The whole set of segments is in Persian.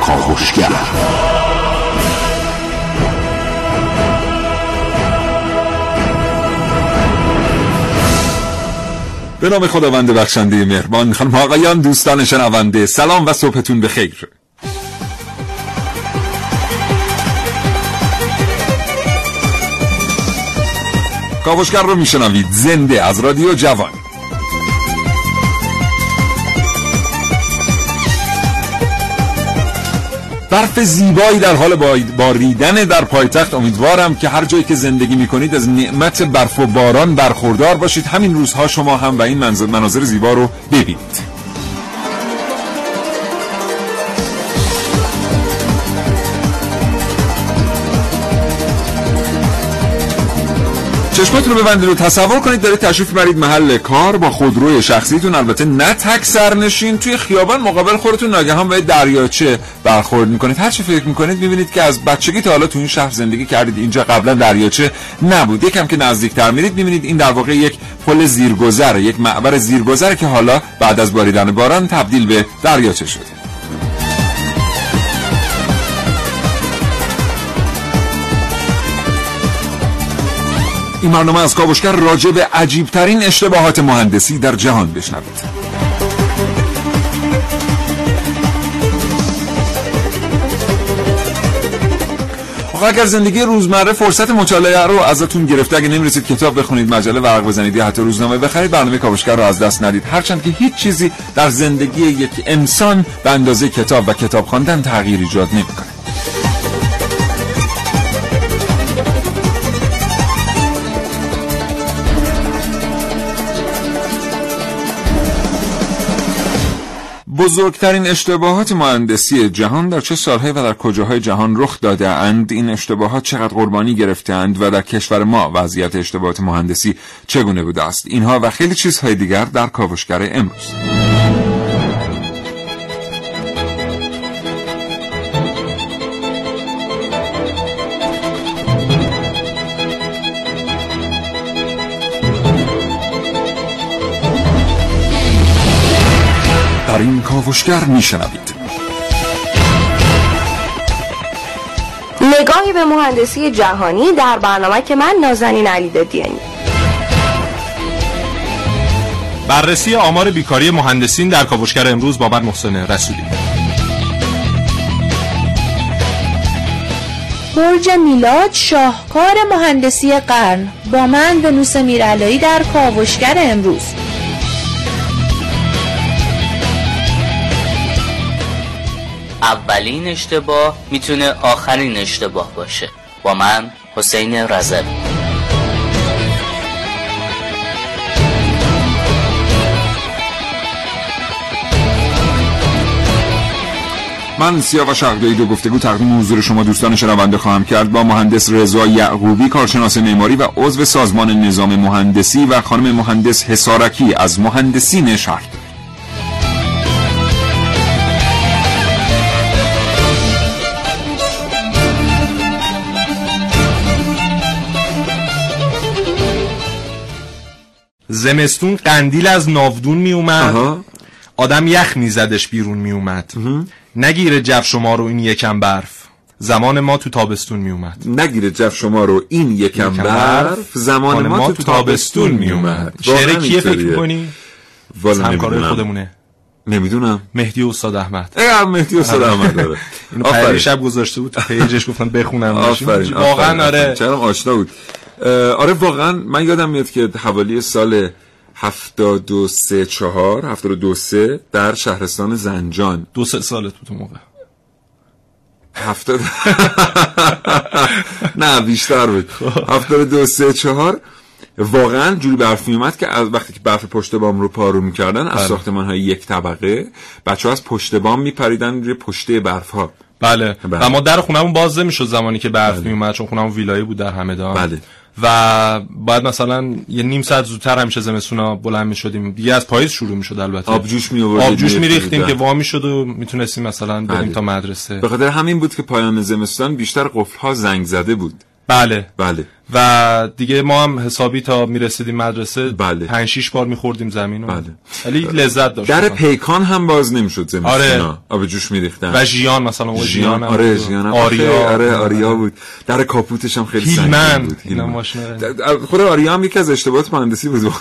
کاوشگر به نام خداوند بخشنده مهربان خانم آقایان دوستان شنونده سلام و صبحتون بخیر. کاوشگر رو میشنوید زنده از رادیو جوان. برف زیبایی در حال باریدن در پایتخت. امیدوارم که هر جایی که زندگی می‌کنید از نعمت برف و باران برخوردار باشید. همین روزها شما هم و این مناظر زیبا رو ببینید. چشماتون رو ببندید و تصور کنید دارید تشریف برید محل کار با خودروی شخصیتون. البته نه تک سرنشین توی خیابان مقابل خودتون ناگهان به دریاچه برخورد می‌کنید. هر چی فکر می‌کنید می‌بینید که از بچگی تا حالا تو این شهر زندگی کردید. اینجا قبلا دریاچه نبود. یکم که نزدیکتر میرید می‌بینید این در واقع یک پل زیرگذره یک معبر زیرگذره که حالا بعد از باریدن باران تبدیل به دریاچه شده. این برنامه از کاوشگر راجع به عجیبترین اشتباهات مهندسی در جهان بشنوید. اگر زندگی روزمره فرصت مطالعه رو ازتون گرفته اگه نمی‌رسید کتاب بخونید مجله ورق بزنید یا حتی روزنامه بخرید برنامه کاوشگر رو از دست ندید. هرچند که هیچ چیزی در زندگی یک انسان به اندازه کتاب و کتاب خواندن تغییر ایجاد نمی‌کنه. بزرگترین اشتباهات مهندسی جهان در چه سالهای و در کجاهای جهان رخ داده اند؟ این اشتباهات چقدر قربانی گرفتند و در کشور ما وضعیت اشتباهات مهندسی چگونه بوده است؟ اینها و خیلی چیزهای دیگر در کاوشگر امروز. کاوشگر میشنوید. نگاهی به مهندسی جهانی در برنامه که من نازنین علی دادیانی. بررسی آمار بیکاری مهندسین در کاوشگر امروز بابر محسن رسولی. برج میلاد شاهکار مهندسی قرن با من به نوس میرعلایی در کاوشگر امروز. اولین اشتباه می‌تونه آخرین اشتباه باشه. با من حسین رزل من سیاوش شهردایی دو گفتگو تقدیم حضور شما دوستان شنونده خواهم کرد. با مهندس رضا یعقوبی کارشناس معماری و عضو سازمان نظام مهندسی و خانم مهندس حسارکی از مهندسین شهر. زمستون قندیل از ناودون می اومد. آدم یخ میزدش بیرون می اومد. نگیره جف شما رو این یکم برف. زمان ما تو تابستون می اومد. نگیره جف شما رو این یکم برف. زمان ما, تو تابستون می اومد. شعر کیه فکر می‌کنی؟ همکارای خودمونه. نمی‌دونم. مهدی استاد احمد. ای مهدی استاد احمد داره اینو شب گذاشته بود. تو پیجش گفتن بخونم آفرین واقعا آره. چرا آشنا بود؟ آره واقعا من یادم میاد که حوالی سال هفتاد و سه چهار هفتاد و دو سه در شهرستان زنجان دو سه سالت بود اون موقع هفتاد نه بیشتر بود هفتاد دو سه چهار واقعا جوری برف میومد که از وقتی که برف پشت بام رو پارو می‌کردن از ساختمان های یک طبقه بچه ها از پشت بام میپریدن روی پشته برف ها بله. بله. و ما در خونمون باز نمی‌شد زمانی که برف بله. میومد چون خونمون ویلایی بود در همدان بله. و بعد مثلا یه نیم ساعت زودتر همیشه زمستونا بلند می‌شدیم. دیگه از پاییز شروع می‌شد البته. آبجوش می آبجوش میریختیم که وا می‌شد و می‌تونستیم مثلا بریم تا مدرسه. به خاطر همین بود که پایان زمستان بیشتر قفل ها زنگ زده بود. بله. بله. و دیگه ما هم حسابی تا می‌رسیدیم مدرسه بله. پنج شیش بار میخوردیم زمین رو بله. ولی لذت داشت در پیکان هم باز نمی‌شد زمستونا آره. آب جوش میریختن و ژیان مثلا ژیان هم آره. ژیان هم آریا آره آریا بود در کاپوتش هم خیلی. سنگین بود هیلمن. خود آریا هم یکی از اشتباهات مهندسی بود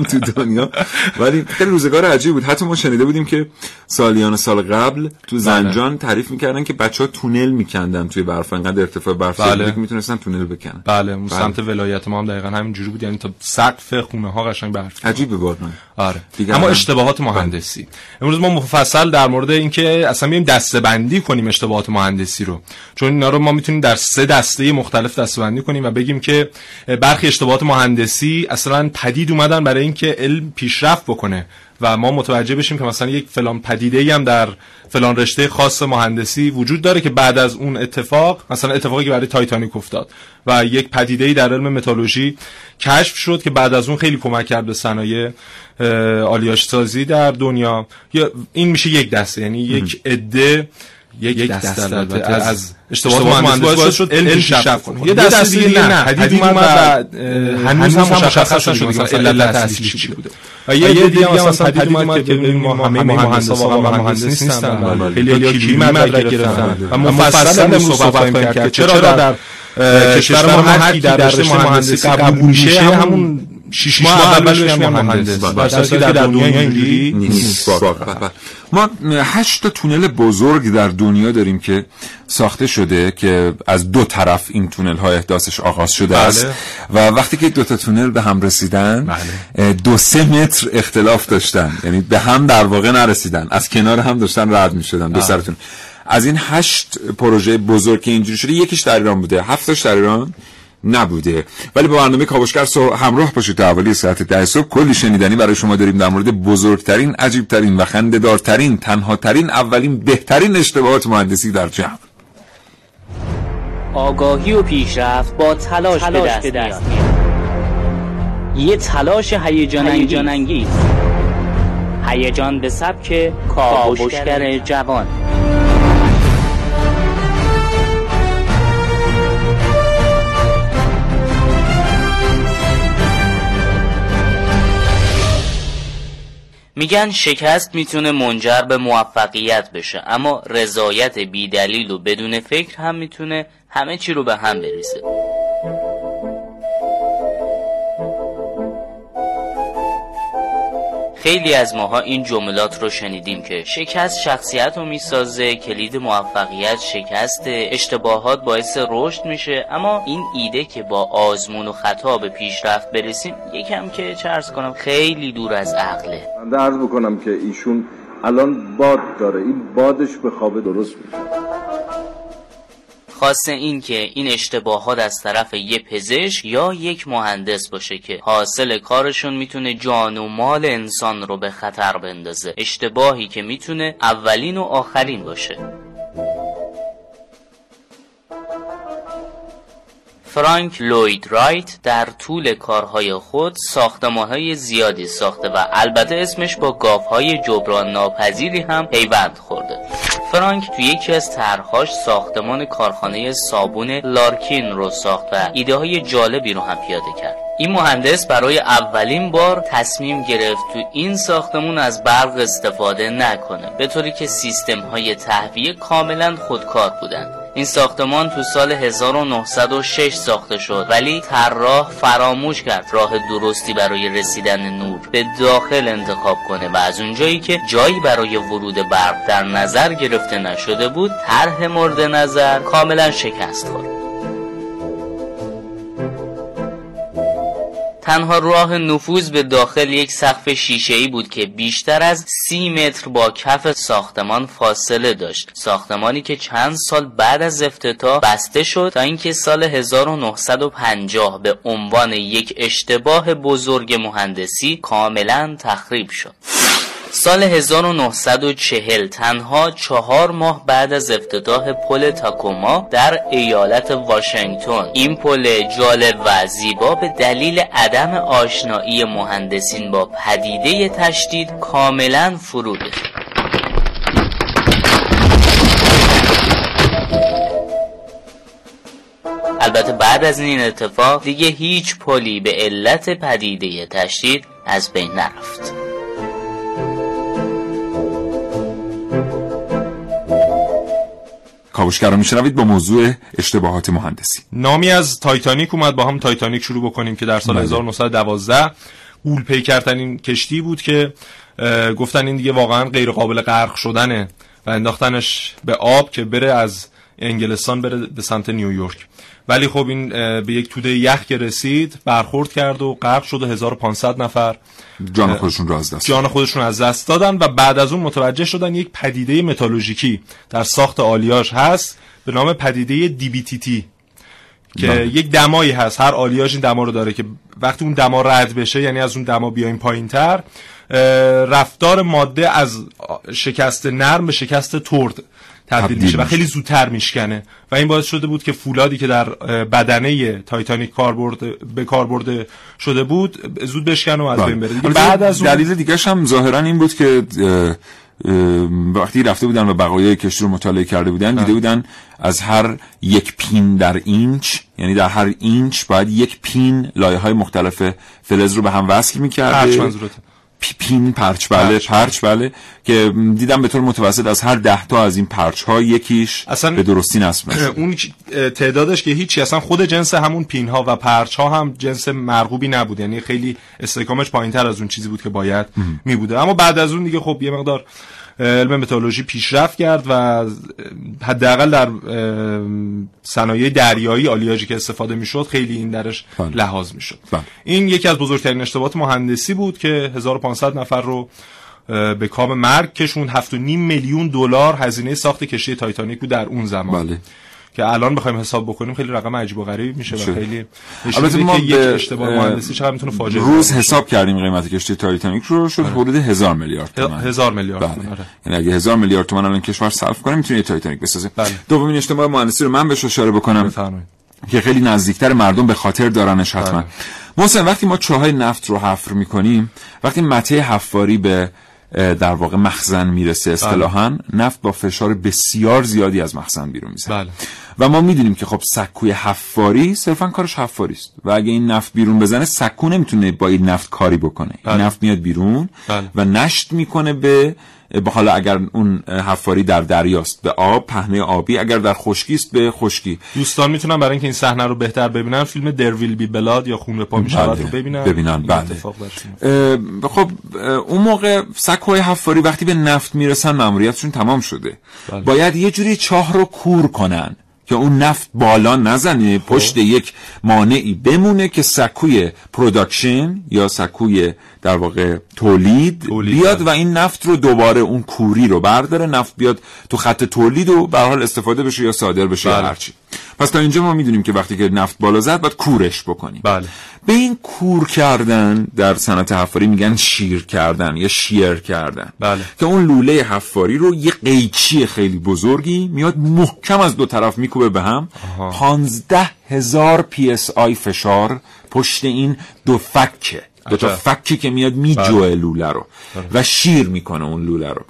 تو دنیا ولی خیلی روزگار عجیب بود حتی ما شنیده بودیم که سالیان سال قبل تو زنجان تعریف می‌کردن که بچه ها تونل میکندن توی برف انقدر ارتفاع برف بله. بله. که می‌تونستن تونل بکنن بله اون سمت ولایت ما هم دقیقا همین جوری بود یعنی تا سقف خونه ها قشنگ برف عجیبه واقعا آره. دیگه اما هم- اشتباهات مهندسی. امروز ما مفصل در مورد اینکه اصلا بیایم دسته بندی کنیم اشتباهات مهندسی رو. چون اینا رو ما می‌تونیم در سه دسته مختلف دسته بندی کنیم و بگیم که برخی اشتباهات مهندسی اصلا پدید اومدن برای اینکه علم پیشرفت بکنه. و ما متوجه بشیم که مثلا یک فلان پدیده ای هم در فلان رشته خاص مهندسی وجود داره که بعد از اون اتفاق مثلا اتفاقی که برای تایتانیک افتاد و یک پدیده ای در علم متالورژی کشف شد که بعد از اون خیلی کمک کرد به صنایع آلیاژ سازی در دنیا. یا این میشه یک دسته یعنی یک عده یک دسته البته. از, اشتباهات مهندسی باعث شد علم پیشرفت کنه. یه دسته دیگه نه. پدید اومد و اه، هنوز هم مشخص نشد مثلا علت اصلی چی بوده. و یه دیگه مثلا پدید اومد که ببینیم ما همه مهندسا واقعا مهندس نیستن. خیلی ها کیمی مدرک گرفتن. و مفصل امروز صحبت کرد که چرا در کشور ما هر کی در رشته مهندسی قبول میشه همون شش ماه اول بهش میگن مهندس. که در دنیا اینجوری نیست. بله. ما هشت تا تونل بزرگ در دنیا داریم که ساخته شده که از دو طرف این تونل های احداثش آغاز شده بله. است و وقتی که دو تا تونل به هم رسیدن بله. دو سه متر اختلاف داشتن. یعنی به هم در واقع نرسیدن. از کنار هم داشتن رد می شدن دو سرتون. از این هشت پروژه بزرگ که اینجوری شده یکیش در ایران بوده. هفتش در ایران. نبوده. ولی با برنامه کاوشگر سو همراه باشید تا حوالی ساعت ده صبح. کلی شنیدنی برای شما داریم در مورد بزرگترین عجیبترین و خندهدارترین تنهاترین اولین بهترین اشتباهات مهندسی در جمع آگاهی و پیشرفت با تلاش, به دست, میاد. یه تلاش هیجان انگیز هیجان به سبک کاوشگر جوان. میگن شکست می‌تونه منجر به موفقیت بشه اما رضایت بیدلیل و بدون فکر هم می‌تونه همه چی رو به هم بریزه. خیلی از ماها این جملات رو شنیدیم که شکست شخصیت رو می‌سازه کلید موفقیت شکست اشتباهات باعث رشد میشه. اما این ایده که با آزمون و خطا به پیشرفت برسیم یکم که چرز کنم خیلی دور از عقله. من عرض بکنم که ایشون الان باد داره. این بادش به خواب درست میشه. خاصه این که این اشتباهات از طرف یه پزشک یا یک مهندس باشه که حاصل کارشون می‌تونه جان و مال انسان رو به خطر بندازه. اشتباهی که می‌تونه اولین و آخرین باشه. فرانک لوید رایت در طول کارهای خود ساختمانهای زیادی ساخته و البته اسمش با گاوهای جبران ناپذیری هم پیوند خورده. فرانک تو یکی از طرحهاش ساختمان کارخانه صابون لارکین رو ساخت و ایده های جالبی رو هم پیاده کرد. این مهندس برای اولین بار تصمیم گرفت تو این ساختمون از برق استفاده نکنه به طوری که سیستم های تهویه کاملا خودکار بودند. این ساختمان تو سال 1906 ساخته شد ولی طراح فراموش کرد راه درستی برای رسیدن نور به داخل انتخاب کنه و از اونجایی که جایی برای ورود برق در نظر گرفته نشده بود طرح مورد نظر کاملا شکست خورد. تنها راه نفوذ به داخل یک سقف شیشه‌ای بود که بیشتر از سی متر با کف ساختمان فاصله داشت. ساختمانی که چند سال بعد از افتتاح بسته شد تا اینکه سال 1950 به عنوان یک اشتباه بزرگ مهندسی کاملا تخریب شد. سال 1940 تنها چهار ماه بعد از افتتاح پل تاکوما در ایالت واشنگتن. این پل جالب و زیبا به دلیل عدم آشنایی مهندسین با پدیده تشدید کاملا فرو البته بعد از این اتفاق دیگه هیچ پلی به علت پدیده تشدید از بین نرفت. کاوشگر رو میشنوید با موضوع اشتباهات مهندسی نامی از تایتانیک اومد با هم تایتانیک شروع بکنیم که در سال بله. 1912 غول پیکرترین کشتی بود که گفتن این دیگه واقعا غیر قابل غرق شدنه و انداختنش به آب که بره از انگلستان بره به سمت نیویورک. ولی خب این به یک توده یخ که رسید برخورد کرد و غرق شد و 1500 نفر جان خودشون را از دست جان خودشون از دست دادن و بعد از اون متوجه شدن یک پدیده متالوژیکی در ساخت آلیاژ هست به نام پدیده DBTT که بله. یک دمایی هست. هر آلیاژ این دما رو داره که وقتی اون دما رد بشه یعنی از اون دما بیایم پایین تر رفتار ماده از شکست نرم به شکست ترد تبدیل میشه و. خیلی زودتر میشکنه. و این باعث شده بود که فولادی که در بدنه تایتانیک کاربرد به کار برده شده بود زود بشکنه و از بله. بین بره. بعد از اون دلیل دیگه هم ظاهرا این بود که وقتی رفته بودن و بقایای کشتی رو مطالعه کرده بودن دیده بودن از هر یک پین در اینچ یعنی در هر اینچ باید یک پین لایه های مختلف فلز رو به هم وصل می‌کرده. پین پرچ بله پرچ. پرچ بله. که دیدم به طور متوسط از هر ده تا از این پرچ ها یکیش اصلا- به درستی نصب نشده اون تعدادش که هیچی اصلا خود جنس همون پین ها و پرچ ها هم جنس مرغوبی نبود. یعنی خیلی استحکامش پایین تر از اون چیزی بود که باید می بوده اما بعد از اون دیگه خب یه مقدار علم متالورژی پیشرفت کرد و حداقل در صنایع دریایی آلیاژی که استفاده می‌شد خیلی این درش بله. لحاظ می‌شد بله. این یکی از بزرگترین اشتباهات مهندسی بود که 1500 نفر رو به کام مرگ کشوند 7.5 میلیون دلار هزینه ساخت کشتی تایتانیک بود در اون زمان بله که الان بخوایم حساب بکنیم خیلی رقم عجیب و غریبی میشه و؟ خیلی البته ما یک اشتباه اه، مهندسی چقدر می‌تونه فاجعه روز. حساب کردیم قیمت کشتی تایتانیک رو شد حدود هزار میلیارد تومن هزار میلیارد بله تومن، آره. یعنی اگه هزار میلیارد تومن الان کشور صرف کنه می‌تونه تایتانیک بسازه بله. دومین اشتباه مهندسی رو من بهش اشاره بکنم که خیلی نزدیکتر مردم به خاطر دارنش حتما بله. محسن وقتی ما چاهای نفت رو حفر می‌کنیم وقتی مته حفاری به در واقع مخزن می‌رسه اصطلاحا نفت با فشار بسیار زیادی از مخزن بیرون می‌زنه بله. و ما می‌دونیم که خب سکوی حفاری صرفا کارش حفاری است و اگه این نفت بیرون بزنه سکو نمی‌تونه با این نفت کاری بکنه این بله. نفت میاد بیرون بله. و نشت می‌کنه به حالا اگر اون حفاری در دریاست به آب پهنه آبی اگر در خشکی است به خشکی دوستان می‌تونن برای اینکه این صحنه رو بهتر ببینن فیلم There Will Be Blood یا خون به پا می‌شود بله. رو ببینن ببینن، این بله. اه، خب اه، اون موقع سکوهای حفاری وقتی به نفت می‌رسن مأموریتشون تمام شده بله. باید یه جوری چاه رو کور کنن که اون نفت بالا نزنه خب. پشت یک مانعی بمونه که سکوی production یا سکوی در واقع تولید, تولید، بیاد بله. و این نفت رو دوباره اون کوری رو برداره نفت بیاد تو خط تولید و به هر حال استفاده بشه یا صادر بشه بله. هرچی پس تا اینجا ما می‌دونیم که وقتی که نفت بالا زد باید کورش بکنیم بله. به این کور کردن در صنعت حفاری میگن shear کردن یا shear کردن بله. که اون لوله حفاری رو یه قیچی خیلی بزرگی میاد محکم از دو طرف میکوبه به هم پانزده هزار PSI فشار پشت این دو فکه دو تا. فکی که میاد میجوه لوله رو و shear می‌کنه اون لوله رو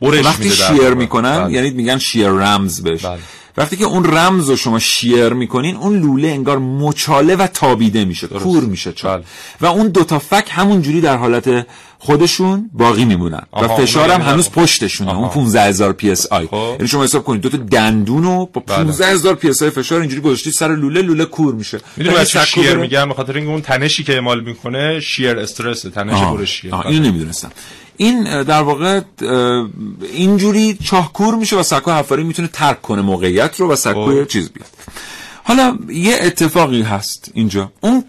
برش وقتی shear. می‌کنن بله. یعنی میگن shear rams بهش بله. وقتی که اون rams رو شما shear می‌کنین اون لوله انگار مچاله و تابیده میشه کور میشه چاه بله. و اون دوتا فک همون جوری در حالت خودشون باقی میمونن و آها، فشار اونو هم یعنی هنوز پشتشونه. اون 15000 PSI خب. یعنی شما حساب کنید دو تا دندون رو با بله. 15000 PSI فشار اینجوری گذاشتید سر لوله لوله کور میشه می‌دونی بچه shear میگن به خاطر اینکه اون تنشی که اعمال می‌کنه شیر استرس تنش آها. برش شیر آها، بله. اینو نمی‌دونستم این در واقع اینجوری چاهکور میشه و سکو حفاری می‌تونه ترک کنه موقعیت رو و سکوی خب. چیز بیاد. حالا یه اتفاقی هست اینجا. اون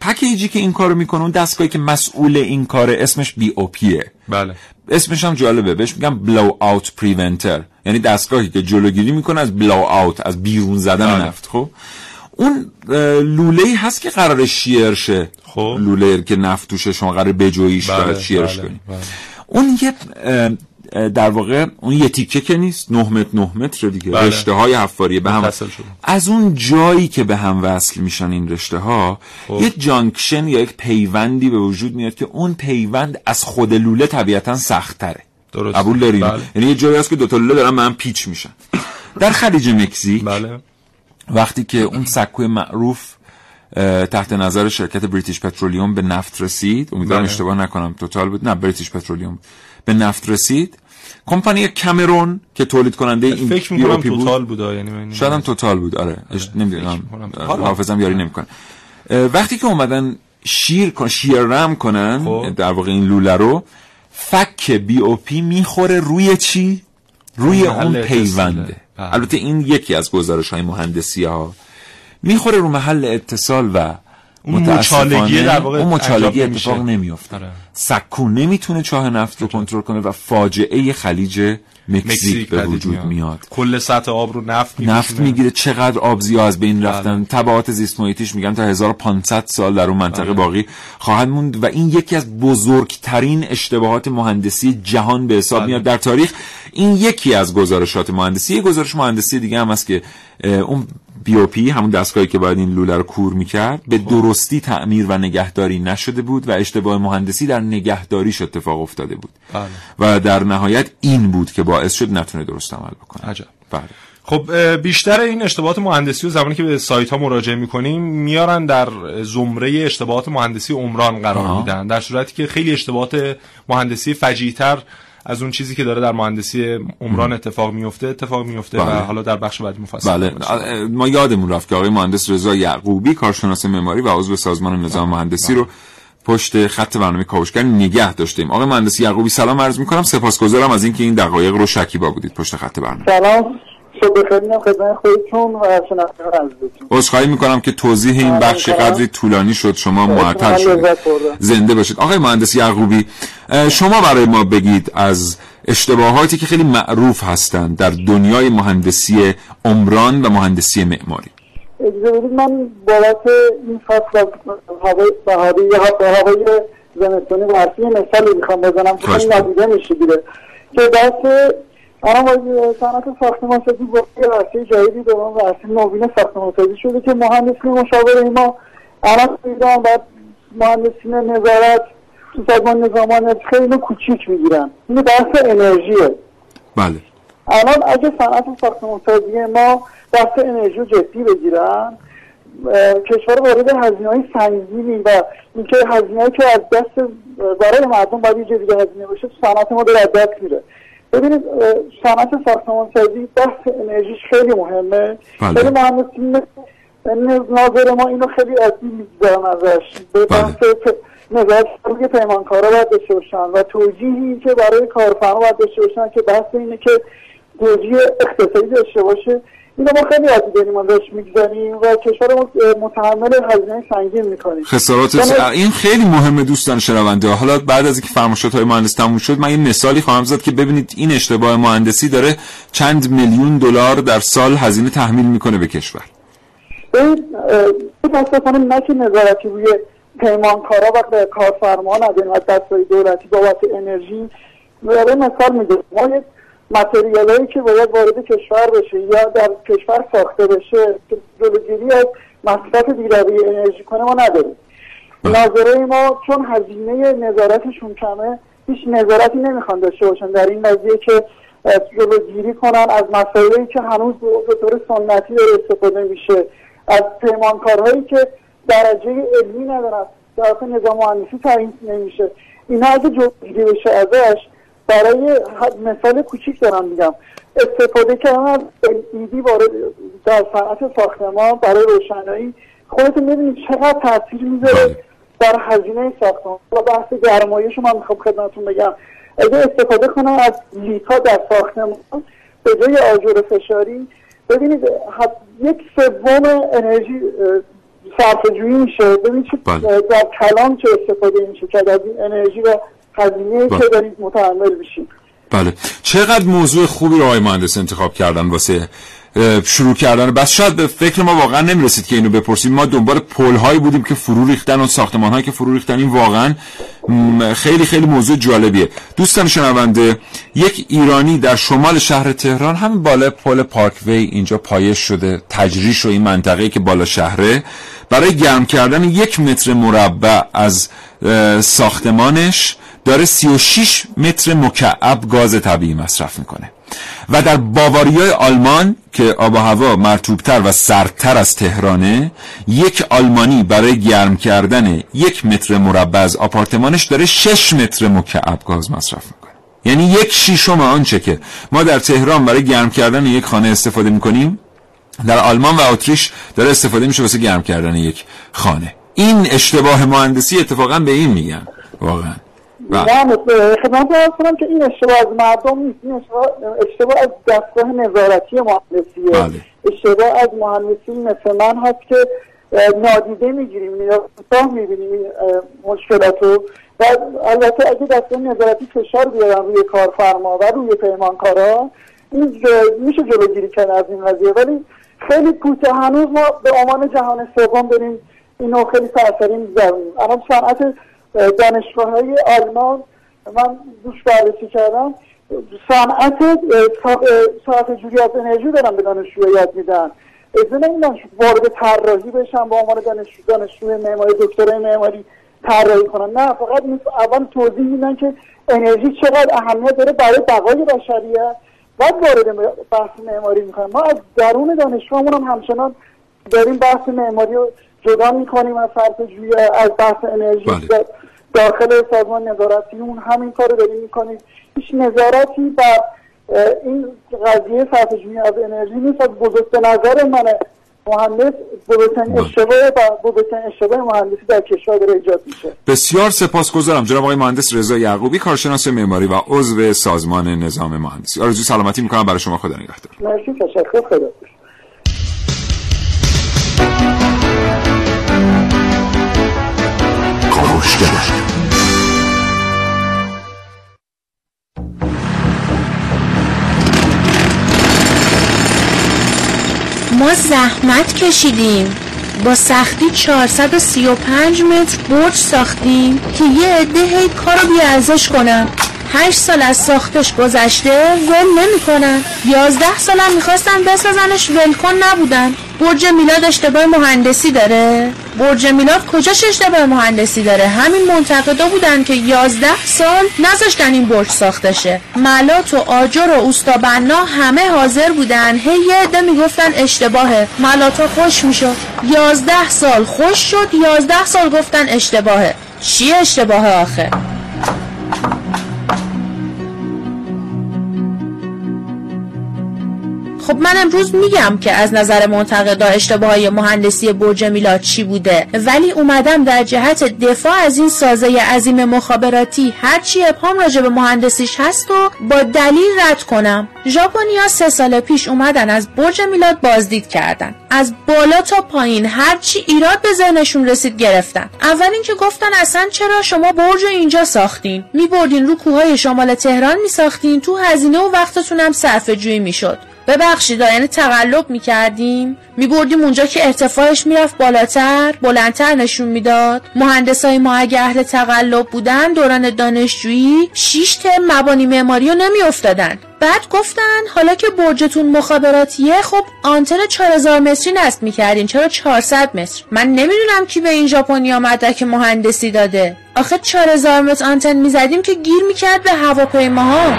پکیجی که این کارو می‌کنه اون دستگاهی که مسئول این کاره اسمش بی او پیه بله. اسمش هم جالبه. بهش میگن بلو اوت پریونتر یعنی دستگاهی که جلوگیری می‌کنه از بلو اوت از بیرون زدن بله. نفت. خب؟ اون لوله ای هست که قرار شیر شه خب. لوله که نفت توشه شما قرار بجویش بله، شیرش بله، کنی بله. اون یه در واقع اون یه تیکه که نیست نه متر نه متر دیگه بله. رشته های حفاری به هم. از اون جایی که به هم وصل میشن این رشته ها خب. یک جانکشن یا یک پیوندی به وجود میاد که اون پیوند از خود لوله طبیعتا سختره درست. قبول داریم بله. یعنی یه جایی هست که دو تا لوله دارن من پیچ میشن در خلیج مکزیک بله وقتی که اون سکوی معروف تحت نظر شرکت بریتیش پترولیوم به نفت رسید. امیدوارم بله. اشتباه نکنم توتال بود. نه بریتیش پترولیوم به نفت رسید. کمپانی کامرون که تولید کننده این فکر می‌کنم توتال بود یعنی شاید هم توتال بود. آره. اش- نمی‌دونم. حافظم یاری نمی‌کنه. وقتی که اومدن شیر کن شیررم کنن خب. در واقع این لوله رو فک بی او پی می‌خوره روی چی؟ روی اون. پیونده. البته این یکی از گزارش های مهندسی ها می‌خوره رو محل اتصال و اون مچالگی در واقع اون مچالگی. اتفاق نمیفته آره. سکو نمی‌تونه چاه نفت رو کنترل کنه و فاجعه خلیج مکزیک به وجود میاد. کل سطح آب رو نفت نفت می‌کشونه. می‌گیره. چقدر آبزی از بین رفتن؟ تبعات زیست محیطیش میگن تا 1500 سال در اون منطقه باقی خواهد موند و این یکی از بزرگترین اشتباهات مهندسی جهان به حساب میاد در تاریخ. این یکی از گزارشات مهندسی. یه گزارش مهندسی دیگه هم هست که بیوپی همون دستگاهی که باید این لوله رو کور می‌کرد به درستی تعمیر و نگهداری نشده بود و اشتباه مهندسی در نگهداریش اتفاق افتاده بود بله. و در نهایت این بود که باعث شد نتونه درست عمل بکنه عجب. بله خب بیشتر این اشتباهات مهندسی و زمانی که به سایت ها مراجعه می‌کنیم میارن در زمره اشتباهات مهندسی عمران قرار. میدن در صورتی که خیلی اشتباهات مهندسی فجیتر از اون چیزی که داره در مهندسی عمران اتفاق میفته اتفاق میفته و بله. حالا در بخش بعدی مفصل بله. ما یادمون رفت که آقای مهندس رضا یعقوبی کارشناس معماری و عضو سازمان نظام مهندسی رو پشت خط برنامه کاوشگر نگه داشتیم. آقای مهندس یعقوبی سلام عرض می‌کنم. سپاسگزارم از اینکه این دقایق رو شکیبا بودید پشت خط برنامه. سلام. صبح بخیر میگم خدمت خودتون و شنوندگان عزیزتون عذرخواهی می‌کنم که توضیح این بله، بخش. قدری طولانی شد شما معطل شدید بردم. زنده باشید آقای مهندس یعقوبی شما برای ما بگید از اشتباهاتی که خیلی معروف هستند در دنیای مهندسی عمران و مهندسی معماری اجازه بدید من بابت این فصل از هوای بهاری یا هوای زمستانی برفی مثالی می‌خوام بزنم که. ندیده میشه که بحث با صنعت ساختمان سازی با یه عرصه جدیدی به عنوان عرصه نوین ساختمان سازی شده که مهندسی مشاوره ما الان ایران بعد مهندسین نظارت تو سازمان نظامان خیلی کوچیک می‌گیرن. این بحث انرژیه. بله. الان اگه صنعت ساختمانسازی ما دست انرژی جدی بگیرن کشور وارد هزینه های سنگینی و اینکه هزینه که از دست برای مردم باید یه دیگه هزینه باشه صنعت ما داره از دست میره. ببینید صنعت ساختمانسازی بحث انرژیش خیلی مهمه بله. خیلی مهندسین ناظر ما اینو خیلی عظیم می‌گذارن ازش به بله. بحث نظارت روی پیمانکارا باید داشته باشن و توجیهی که برای کارفرما باید داشته باشن که بحث اینه که توجیه اقتصادی داشته باشه اینو ما خیلی داریم ازش می‌گذاریم و کشور متحمل هزینه سنگین می‌کنیم خسارات بله. این خیلی مهمه دوستان شنونده حالا بعد از اینکه فرمایشات های مهندس تموم شد من یه مثالی خواهم زد که ببینید این اشتباه مهندسی داره چند میلیون دلار در سال هزینه تحمیل می‌کنه به کشور. متاسفانه نه که نظارتی روی پیمانکارا و کارفرما نداریم. از دستای دولتی بابت انرژی. برای مثال میگم ما یک متریال هایی که باید وارد کشور بشه یا در کشور ساخته بشه که جلوگیری از مصرف بیروی انرژی کنه ما نداریم. ناظره ما چون هزینه نظارتشون کمه هیچ نظارتی نمی‌خوان داشته باشن در این قضیه که جلوگیری کنن. از مسائلی که هنوز به طور سنتی داره استفاده میشه. از پیمانکارهایی که درجه علمی ندارن. طرف نظام مهندسی تعیین نمیشه. اینا اگه جلوگیری بشه ازش. برای مثال کوچیک دارم میگم استفاده کردن از LED وارد در صنعت ساختمان برای روشنایی خودتون می‌بینید چقدر تاثیر می‌ذاره بله. در هزینه ساختمان و بحث گرمایش من می‌خوام خدمتتون بگم اگه استفاده کنم از لیتا در ساختمان به جای آجر فشاری ببینید یک سوم انرژی صرف جویی میشه ببینید بله. در کلام چه استفاده میشه که از این انرژی و هزینه بله. که دارید متحمل میشین بله. چقدر موضوع خوبی رو آقای مهندس انتخاب کردن واسه شروع کردن؟ بس شاید به فکر ما واقعا نمی‌رسید که اینو بپرسیم. ما دنبال پل هایی بودیم که فرو ریختن و ساختمان هایی که فرو ریختن. این واقعا خیلی خیلی موضوع جالبیه. دوستان شنونده یک ایرانی در شمال شهر تهران همین بالا پل پارکوی اینجا پایش شده تجریش و این منطقه که بالا شهره برای گرم کردن یک متر مربع از ساختمانش داره 36 متر مکعب گاز طبیعی مصرف می‌کنه. و در باواریای آلمان که آب و هوا مرتوبتر و سردتر از تهرانه یک آلمانی برای گرم کردن یک متر مربع از آپارتمانش داره شش متر مکعب گاز مصرف می‌کنه. یعنی یک شیشم آنچه که ما در تهران برای گرم کردن یک خانه استفاده می‌کنیم در آلمان و اتریش داره استفاده میشه واسه گرم کردن یک خانه. این اشتباه مهندسی اتفاقا به این میگن. واقعا. خدمت عرض کنم که این اشتباه از مردم نیست. این اشتباه, از دستگاه نظارتی مهندسیه. بله. اشتباه از مهندسی مثل من هست که نادیده می‌گیریم. یا می‌بینیم مشکلات رو و البته اگه دستگاه نظارتی فشار بیارن روی کارفرما و روی پیمانکارا این میشه جلوگیری کرد از این قضیه. ولی خیلی کوتاه هنوز ما به عنوان جهان سوم بریم اینو خیلی سرسری میگذرونیم الان صنعت دانشگاه های آلمان من دوش بررسی کردم. صنعت صرف جوری از انرژی دارن به دانشجو یاد میدن. اجازه نمیدن وارد طراحی بشن به عنوان دانشجو دانشجوی معماری دکترای معماری طراحی کنن. نه فقط اول توضیح میدن که انرژی چقدر اهمیت داره برای بقای بشریت. بعد وارد بحث معماری می‌کنن. ما از درون دانشگاهمون هم همچنان داریم بحث معماری رو جدا می‌کنیم از صرف از بحث انرژی. بله. داخل سازمان نظارتی اون همین کار رو داریم می‌کنیم هیچ نظارتی بر این قضیه صرف جویی از انرژی نیست. از بزرگ نظر من مهندس بزرگترین. اشتباه و بزرگترین اشتباه مهندسی در کشور داره ایجاد میشه. بسیار سپاسگزارم جناب آقای مهندس رضا یعقوبی کارشناس معماری و عضو سازمان نظام مهندسی. آرزوی سلامتی می‌کنم. برای شما خدا نگهدار. مرسی. تشکر. خدا. ما زحمت کشیدیم. با سختی 435 متر برج ساختیم که یه عده هی کارو بیارزش کنن. هشت سال از ساختش گذشته ول نمی‌کنن. یازده سالم می‌خواستن بسازنش ولکن نبودن. برج میلاد اشتباه مهندسی داره. برج میلاد کجاش اشتباه مهندسی داره؟ همین منتقدا بودن که یازده سال نذاشتن این برج ساخته شه ملات و آجر و اوستابنا همه حاضر بودن. هی یه عده می‌گفتن اشتباهه ملاتا خوش می‌شد. یازده سال خوش شد یازده سال گفتن اشتباهه چی اشتباهه آخه؟ خب من امروز میگم که از نظر منتقدا اشتباه های مهندسی برج میلاد چی بوده؟ ولی اومدم در جهت دفاع از این سازه عظیم مخابراتی هرچی ابهام راجع به مهندسیش هست و با دلیل رد کنم. ژاپنیا سه سال پیش اومدن از برج میلاد بازدید کردن. از بالا تا پایین هرچی ایراد به ذهنشون رسید گرفتن. اول اینکه گفتن اصلا چرا شما برج اینجا ساختین؟ میبردین رو کوههای شمال تهران میساختین تو هزینه و وقتتون هم صرفه جویی می‌شد. ببخشید یعنی تقلب می‌کردیم؟ میبردیم اونجا که ارتفاعش می‌رفت بالاتر بلندتر نشون می‌داد. مهندسای ما اگه اهل تقلب بودن دوران دانشجویی شیش ترم مبانی معماری رو نمیافتادن. بعد گفتن حالا که برجتون مخابراتیه خب آنتن 4000 متری نصب می‌کردین. چرا 400 متر؟ من نمی‌دونم کی به این ژاپنیا مدرک مهندسی داده. آخه 4000 متر آنتن می‌زدیم که گیر می‌کرد به هواپیماها.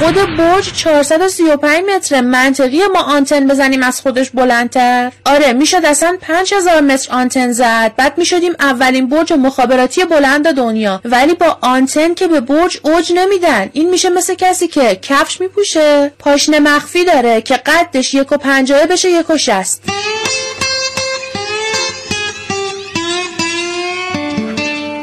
خود برج 435 متر منطقی ما آنتن بزنیم از خودش بلندتر؟ آره می‌شد اصلا 5000 متر آنتن زد. بعد می‌شدیم اولین برج مخابراتی بلند دنیا. ولی با آنتن که به برج اوج نمیدن. این میشه مثل کسی که کفش میپوشه. پاشنه مخفی داره که قدش یک و پنجاه بشه یک و شست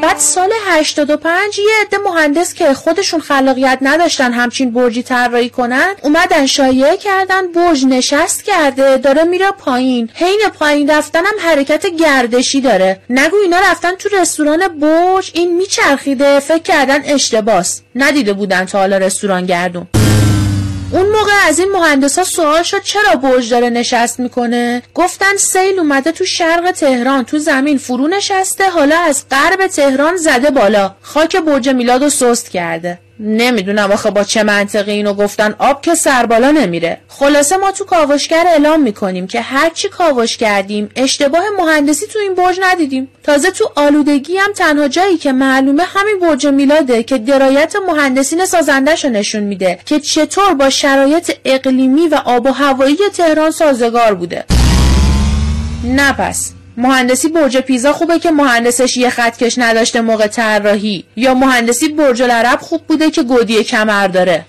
بعد سال 85 یه عده مهندس که خودشون خلاقیت نداشتن همچین برجی طراحی کنن اومدن شایعه کردن برج نشست کرده داره میره پایین. حین پایین رفتنم حرکت گردشی داره. نگو اینا رفتن تو رستوران برج این میچرخیده فکر کردن اشتباس. ندیده بودن تا حالا رستوران گردون. اون موقع از این مهندسا سوال شد چرا برج داره نشست می‌کنه؟ گفتن سیل اومده تو شرق تهران تو زمین فرو نشسته حالا از غرب تهران زده بالا. خاک برج میلاد رو سست کرده. نمی‌دونم آخه با چه منطقی اینو گفتن. آب که سربالا نمیره. خلاصه ما تو کاوشگر اعلام می‌کنیم که هرچی کاوش کردیم اشتباه مهندسی تو این برج ندیدیم. تازه تو آلودگی هم تنها جایی که معلومه همین برج میلاده که درایت مهندسین سازندش رو نشون میده که چطور با شرایط اقلیمی و آب و هوایی تهران سازگار بوده. نه پس. مهندسی برج پیزا خوبه که مهندسش یه خطکش نداشته موقع طراحی. یا مهندسی برج العرب خوب بوده که گودی کمر داره.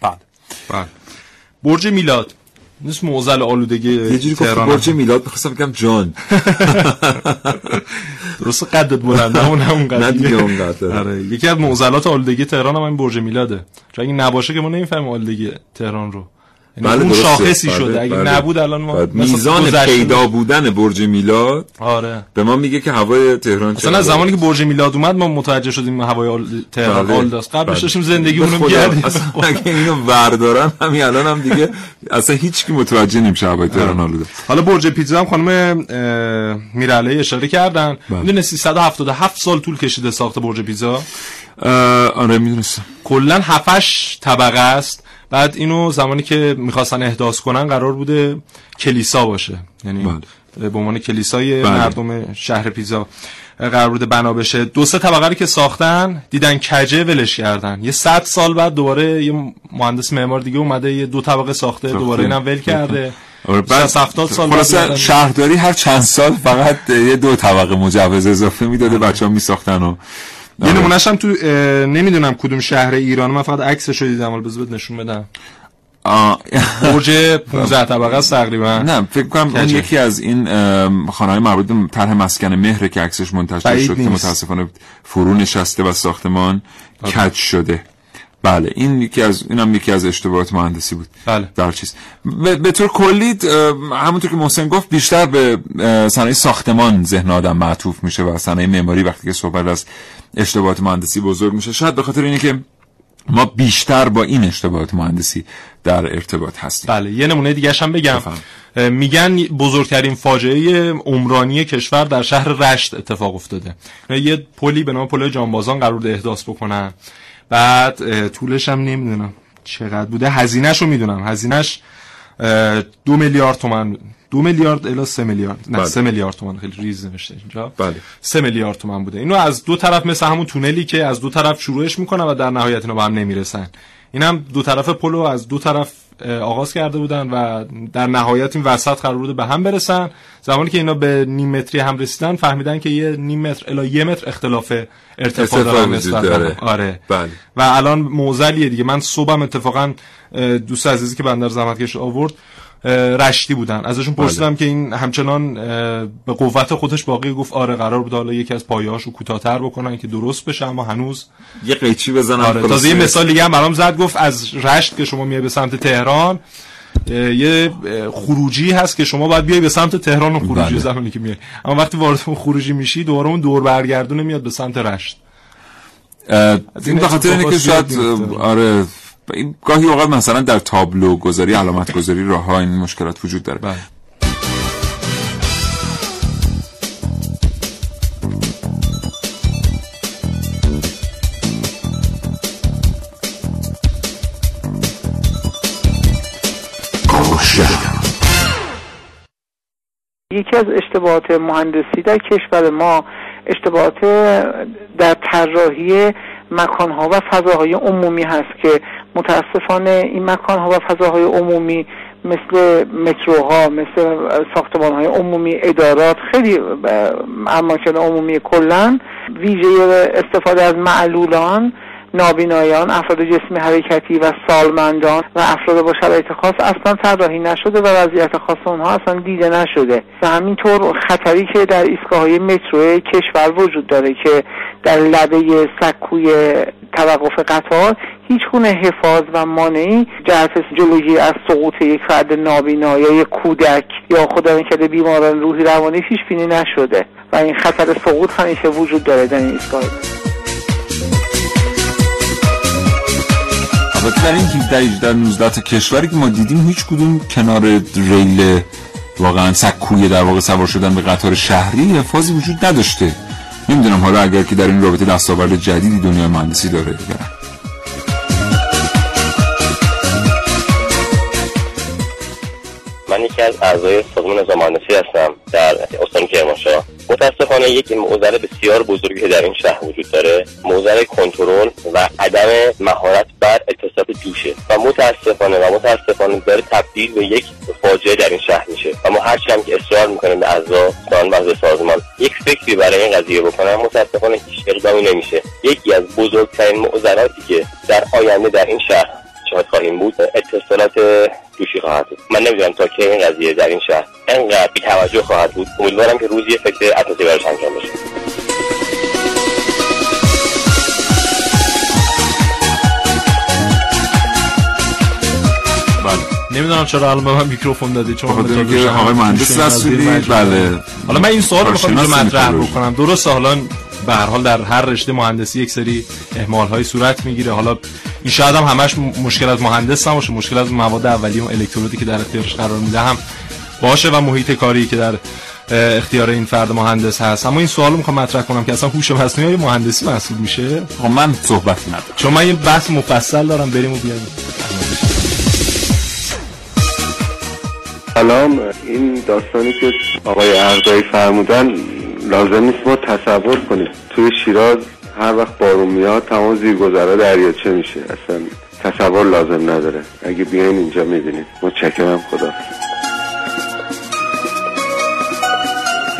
بله بله برج میلاد. نیست موزل آلودگی یه جوری گفت برج میلاد می‌خواستم بگم جان. درست قدت بلنده اون همون قد نه دیگه اون قد آره یکی از معضلات آلودگی تهران هم این برج میلاده. چون اگه نباشه که ما نمی‌فهمیم آلودگی تهران رو. بله، اون. شاخصی بله، شده. اگه بله. نبود الان ما میزان پیدا بودن برج میلاد آره. به ما میگه که هوای تهران مثلا از زمانی که برج میلاد اومد ما متوجه شدیم هوای آل... تهران بله. آلوداست قبلش بله. داشتیم زندگی اونو خدا، می‌کردیم. اصلا اگه اینو وردارن؟ همین الان هم دیگه اصلا هیچ کی متوجه نمیشه هوای تهران آلوده. حالا برج پیتزا هم خانم اه، میراله اشاره کردن. بله. می‌دونی 377 سال طول کشیده ساخت برج پیتزا؟ آره می‌دونستم. کلا 7 طبقه است. بعد اینو زمانی که می‌خواستن احداث کنن قرار بوده کلیسا باشه. یعنی بله. به عنوان کلیسای بله. مردم شهر پیتزا قرار بوده بنا بشه. دو سه طبقه رو که ساختن دیدن کجه ولش کردن. یه صد سال بعد دوباره یه مهندس معمار دیگه اومده یه دو طبقه ساخته دوباره اینم ول کرده. آره، 70 سال خلاصه شهرداری هر چند سال فقط یه دو طبقه مجوز اضافه می‌داده بچه ها میساختن و یه آره. نمونهش هم تو نمی‌دونم کدوم شهر ایران من فقط عکسش رو دیدم حالا بذار نشون بدم. برج 15 طبقه است تقریبا نه فکر کنم اون. یکی از این خانه های مربوط به طرح مسکن مهره که عکسش منتشر شد که. متاسفانه فرو نشسته و ساختمان کج شده بله این یکی از اینم یکی از اشتباهات مهندسی بود بله. در چیز به, به طور کلی همونطور که محسن گفت بیشتر به صنایع ساختمان ذهن آدم معطوف میشه و صنایع معماری وقتی که صحبت از اشتباهات مهندسی بزرگ میشه. شاید به خاطر اینه که ما بیشتر با این اشتباهات مهندسی در ارتباط هستیم. بله یه نمونه دیگه هم بگم. بفرم. اه، میگن بزرگترین فاجعه عمرانی کشور در شهر رشت اتفاق افتاده. یه پلی به نام پل جانبازان قرار بوده احداث بکنن. بعد طولش هم نمی‌دونم چقدر بوده. هزینهش رو می‌دونم. هزینهش دو میلیارد تومن دو میلیارد الا سه میلیارد. نه بله. سه میلیارد تومن خیلی ریز نوشته اینجا. بله. سه میلیارد تومن بوده. اینو از دو طرف مثل همون تونلی که از دو طرف شروعش می‌کنن و در نهایت اینو به هم نمی‌رسن. این هم دو طرف پلو از دو طرف آغاز کرده بودن و در نهایت این وسط قرار بوده به هم برسن. زمانی که اینا به نیم متری هم رسیدن فهمیدن که یه نیم متر الا یه متر اختلاف ارتفاع دارن داره. آره. بله. و الان موزلیه دیگه. من صبحم اتفاقا دوست عزیزی که بندر زحمت کش آورد رشتی بودن. ازشون پرسیدم که این همچنان به قوت خودش باقی گفت آره قرار بود حالا یکی از پایه‌هاشو کوتاه‌تر بکنن که درست بشه اما هنوز یه قیچی بزنم. آره. تازه یه مثال دیگه هم برام زد گفت از رشت که شما میای به سمت تهران یه خروجی هست که شما باید بیای به سمت تهران و خروجی بله. زمانی که میای. اما وقتی وارد اون خروجی میشی دوباره اون دور برگردونه میاد به سمت رشت. این به خاطر اینه که شاید آره گاهی اوقات مثلا در تابلو گذاری علامت گذاری راه ها این مشکلات وجود داره بله. یکی از اشتباهات مهندسی در کشور ما اشتباهات در طراحی مکانها و فضاهای عمومی هست که متاسفانه این مکانها و فضاهای عمومی مثل متروها مثل ساختمانهای عمومی ادارات خیلی اماکن عمومی کلا ویژه استفاده از معلولان نابینایان افراد جسمی حرکتی و سالمندان و افراد با شرایط خاص اصلا طراحی نشده و وضعیت خاص اونها اصلا دیده نشده. و همینطور خطری که در ایستگاه های مترو کشور وجود داره که در لبه سکوی توقف قطار هیچ گونه حفاظ و مانعی جهت جلوگیری از سقوط یک فرد نابینا یا یک کودک یا خدا نکرده بیماران روحی روانی پیش بینی نشده و این خطر سقوط همیشه وجود داره در این ایستگاه. البته در این 17 18 19 تا کشوری که ما دیدیم هیچ کدوم کنار ریل واقعا سکوی در واقع سوار شدن به قطار شهری حفاظی وجود نداشته. نمی‌دونم حالا اگر که در این رابطه دستاورد جدیدی دنیای مهندسی داره یا یکی از اعضای سازمان مهندسی هستم در استان کرمانشاه. متاسفانه یک موزل بسیار بزرگی در این شهر وجود داره موزل کنترل و عدم مهارت بر اتصاف جوشه و متاسفانه و متاسفانه داره تبدیل به یک فاجعه در این شهر میشه و ما هر هم که اصرار می‌کنیم به اعضا سازمان سازمان یک فکری برای این قضیه بکنن متاسفانه هیچ اقدامی نمیشه. یکی از بزرگترین معضلاتی که در آینده در این شهر شاهد خواهیم بود. اتصالات دوشی خواهد بود. من نمی‌دونم تا که این قضیه در این شهر انقدر بی توجه خواهد بود. امیدوارم که روزی فکر اساسی براش انجام بشه. بله. نمی‌دونم چرا الان به من میکروفون دادی چون خاطر که آقای مهندس رسولی بله. حالا من این سوال رو می‌خوام مطرح بکنم. درست حالا به هر حال در هر رشته مهندسی یک سری اهمال های صورت می‌گیره. حالا این شاید هم همش مشکل از مهندس نباشه مشکل از مواد اولیه و الکترودی که در اختیارش قرار میده هم باشه و محیط کاری که در اختیار این فرد مهندس هست. اما این سوال می‌خوام مطرح کنم که اصلا هوش مصنوعی مهندسی محسوب میشه؟ خب من صحبت ندارم. چون من یه بحث مفصل دارم بریم و بیایم سلام. این داستانی که آقای اردایی فرمودن لازم نیست ما تصور کنیم. توی شیراز هر وقت بارون میاد تمام زیرگذرا دریاچه میشه. اصلا تصور لازم نداره. اگه بیاین اینجا می‌بینید. متشکرم. خدا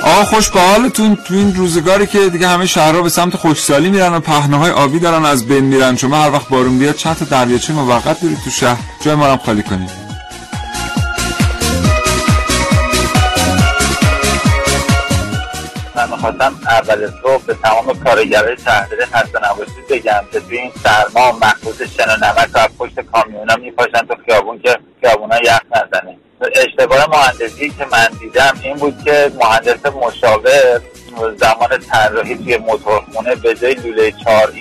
آقا خوش به حالتون تو این روزگاری که دیگه همه شهرها به سمت خوشسالی میرن و پهنه آبی دارن از بین میرن. شما هر وقت بارون بیاد چند تا دریاچه موقت برید تو شهر. جای ما خالی کنید. خواستم اول صبح به تمام کارگرای شهرداری خسته نباشید بگم که توی این سرما مخصوص شن و نمک و پشت کامیونا میپاشن تو خیابون که خیابونا یخ نزنه. اشتباه مهندسی که من دیدم این بود که مهندس مشاور زمان طراحی توی موتورخونه به جای لوله چهار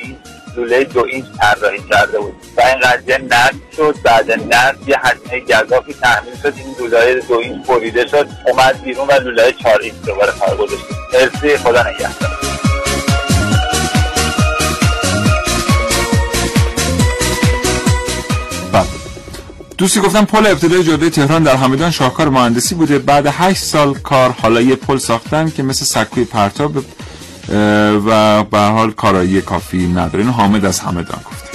لوله دو اینچ طراحی کرده بود. و این قضیه نصب شد بعد نصب یه هزینه گذافی تحمیل شد. این لوله دو اینچ بریده شد اومد بیرون و لوله چهار اینچ دوباره کار گذاشت. مرسی خدا نگهدار. بله. دوستی گفتم پل ابتدای جاده تهران در همدان شاهکار مهندسی بوده. بعد 8 سال کار حالا یه پل ساختن که مثل سکوی پرتاب و به حال کارایی کافی نداره این حامد از همدان گفت.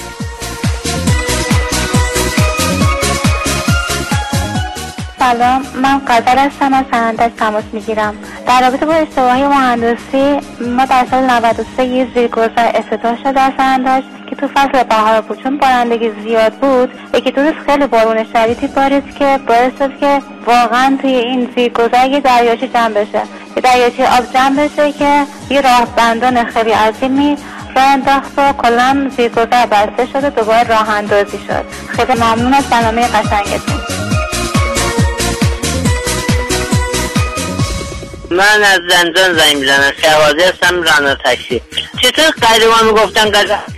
سلام من قدر هستم از تماس می‌گیرم. در رابطه با اشتباهی مهندسی ما در سال 93 یه زیرگذر افتتاح شد در سنندش که تو فصل بهار بود. چون بارندگی زیاد بود یکی دو روز خیلی بارون شدیدی بارید که باعث شد که واقعا توی این زیرگذر یه دریاچه جمع بشه. یه دریاچه آب جمع بشه که یه راه بندان خیلی عظیمی راه انداخت و کلا زیرگذر بسته شده دوباره راه اندازی شد. خیلی ممنون از برنامه قشنگتون. من از زندان زنگ می‌زنم. شهازه هستم رانا تکسی. چطور قدیما می‌گفتن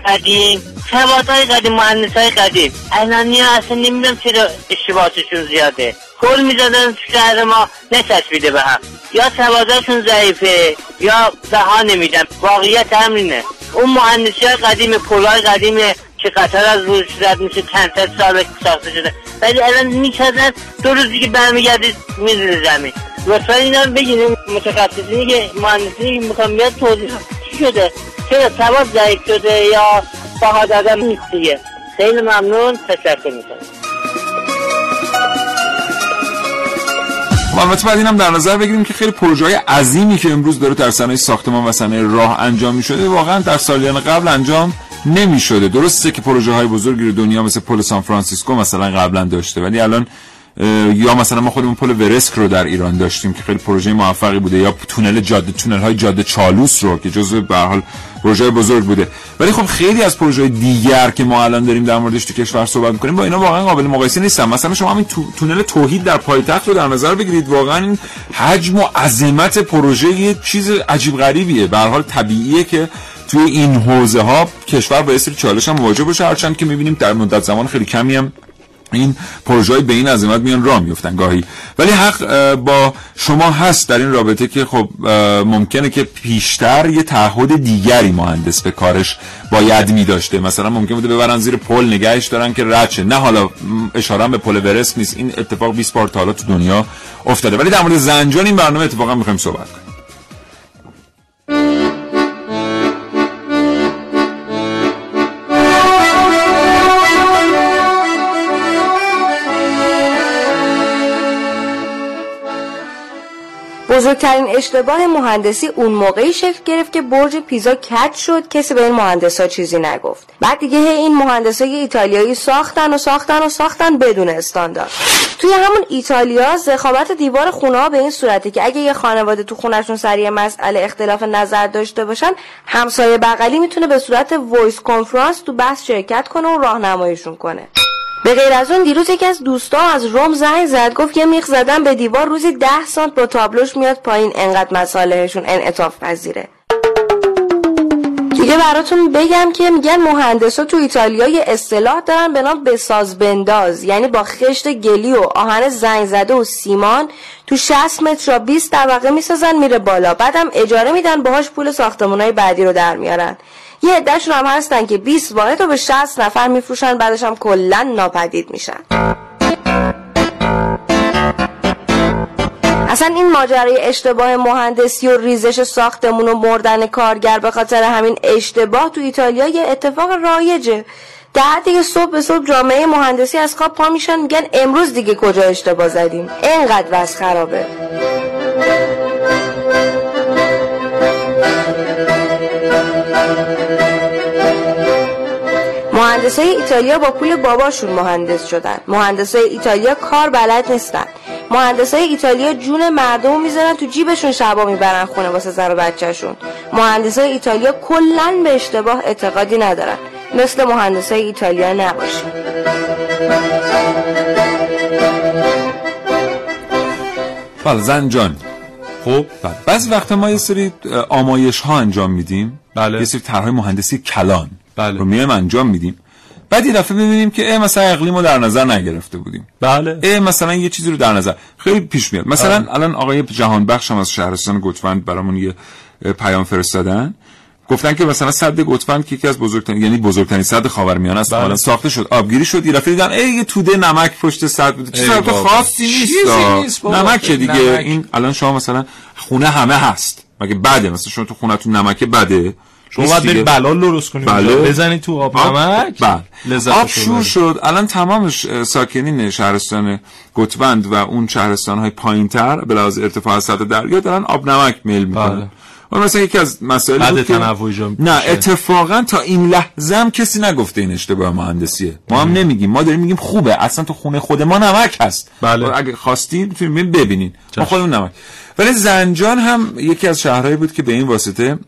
قدیم؟ شواهد های قدیم مهندس های قدیم. الانی ها اصلا نمی‌دونم چرا اشتباهاتشون زیاده. کل می‌زدن شهر ما نچسبیده به هم. یا سواداشون ضعیفه یا بها نمیدن. واقعیت همینه. اون مهندسی های قدیم پولای قدیم که قطر از روز رد میشه چند سال ساخته شده. ولی الان می‌کردن دو روز دیگه برمیگردید می‌زنه زمین لطفا اینا بگیریم متخصصینی که مهندسی می‌خوام بیاد توضیح چی شده چرا سواد ضعیف شده یا بها دادن نیست خیلی ممنون تشکر می‌کنم البته بعد اینم در نظر بگیریم که خیلی پروژه های عظیمی که امروز داره در صنایع ساختمان و صنایع راه انجام می شده واقعا در سالیان قبل انجام نمی شده درسته که پروژه های بزرگی رو دنیا مثل پل سان فرانسیسکو مثلا قبلا داشته ولی الان یا مثلا ما خودمون پل ورسک رو در ایران داشتیم که خیلی پروژه موفقی بوده یا تونل جاده تونل های جاده چالوس رو که جزو به حال پروژه بزرگ بوده. ولی خب خیلی از پروژه دیگر که ما الان داریم در موردش تو کشور صحبت می‌کنیم با اینا واقعا قابل مقایسه نیستن. مثلا شما همین تونل توحید در پایتخت رو در نظر بگیرید. واقعا این حجم و عظمت پروژه یه چیز عجیب غریبیه. به حال طبیعیه که توی این حوزه ها کشور با سری چالش هم مواجه باشه. هرچند که می‌بینیم در مدت زمان خیلی کمی هم این پروژه به این عظمت میان راه میفتن گاهی. ولی حق با شما هست در این رابطه که خب ممکنه که پیشتر یه تعهد دیگری مهندس به کارش باید می داشته مثلا ممکن بوده ببرن زیر پل نگهش دارن که رچه. نه حالا اشاره به پل ورست نیست. این اتفاق 20 بار تا حالا تو دنیا افتاده. ولی در مورد زنجان این برنامه اتفاقا می‌خوایم صحبت کنیم. بزرگترین اشتباه مهندسی اون موقعی شکل گرفت که برج پیزا کج شد کسی به این مهندسا چیزی نگفت. بعد دیگه این مهندسای ایتالیایی ساختن و ساختن و ساختن بدون استاندارد. توی همون ایتالیا ضخامت دیوار خونه ها به این صورته که اگه یه خانواده تو خونهشون سر یه مسئله اختلاف نظر داشته باشن همسایه بغلی می‌تونه به صورت voice conference تو بحث شرکت کنه و راهنماییشون کنه. به غیر از اون دیروز یکی از دوستا از روم زنگ زد گفت یه میخ زدن به دیوار روزی ده سانت با تابلوش میاد پایین انقدر مصالحشون انعطاف پذیره. دیگه براتون بگم که میگن مهندسا تو ایتالیا یه اصطلاح دارن به نام بساز بنداز یعنی با خشت گلی و آهن زنگ زده و سیمان تو 60 متر را 20 طبقه می‌سازن میره بالا. بعدم اجاره میدن باهاش پول ساختمونای بعدی رو در میارن. یه عدهشون هم هستن که 20 واحد رو به 60 نفر میفروشن بعدش هم کلا ناپدید میشن. اصلا این ماجرای اشتباه مهندسی و ریزش ساختمون و مردن کارگر به خاطر همین اشتباه تو ایتالیا یه اتفاق رایجه. در دیگه صبح به صبح جامعه مهندسی از خواب پا میشن میگن امروز دیگه کجا اشتباه زدیم؟ اینقدر وز خرابه. مهندسای ایتالیا با پول باباشون مهندس شدن. مهندسای ایتالیا کار بلد نیستن. مهندسای ایتالیا جون مردم می‌ذارن تو جیبشون شبا می‌برن خونه واسه زن و بچهشون. مهندسای ایتالیا کلا به اشتباه اعتقادی ندارن. مثل مهندسای ایتالیا نباشین بله زنجان خب بله. بعضی وقت ما یه سری آمایش ها انجام میدیم. بله. یه سری طرحهای مهندسی کلان بله. رو میایم انجام میدیم. بعد یه دفعه ببینیم که ای مثلا اقلیم رو در نظر نگرفته بودیم. بله. ای مثلا یه چیزی رو در نظر خیلی پیش میاد. مثلا بله. الان آقای جهان بخش هم از شهرستان گتوند برامون یه پیام فرستادن. گفتن که مثلا صد گتوند که یکی از بزرگترین یعنی بزرگترین صد خاورمیانه است. بله. حالا ساخته شد. آبگیری شد. یه دفعه دیدن ای یه توده نمک پشت صد بود چیز خاصی نیست, نیست. نمک دیگه. نمک. این الان شما مثلا خونه همه هست. مگه بده؟ مثلا شما تو خونتون نمک بده؟ شما باید برید بلال درست کنید بله. بزنید تو آب نمک. بله. لذت آب شور شد. الان تمام ساکنین شهرستان گتبند و اون شهرستان های پایین تر به لحاظ ارتفاع سطح دریا دارن آب نمک میل می‌کنن. بله. و مثلا یکی از مسائل بود که نه. اتفاقا تا این لحظه هم کسی نگفته این اشتباه مهندسیه. ما هم نمیگیم. ما داریم میگیم خوبه. اصلا تو خونه خود ما نمک هست. بله. اگه خواستین می‌تونید ببینین. ما. خودمون نمک. ولی زنجان هم یکی از شهرهایی بود که به این واسطه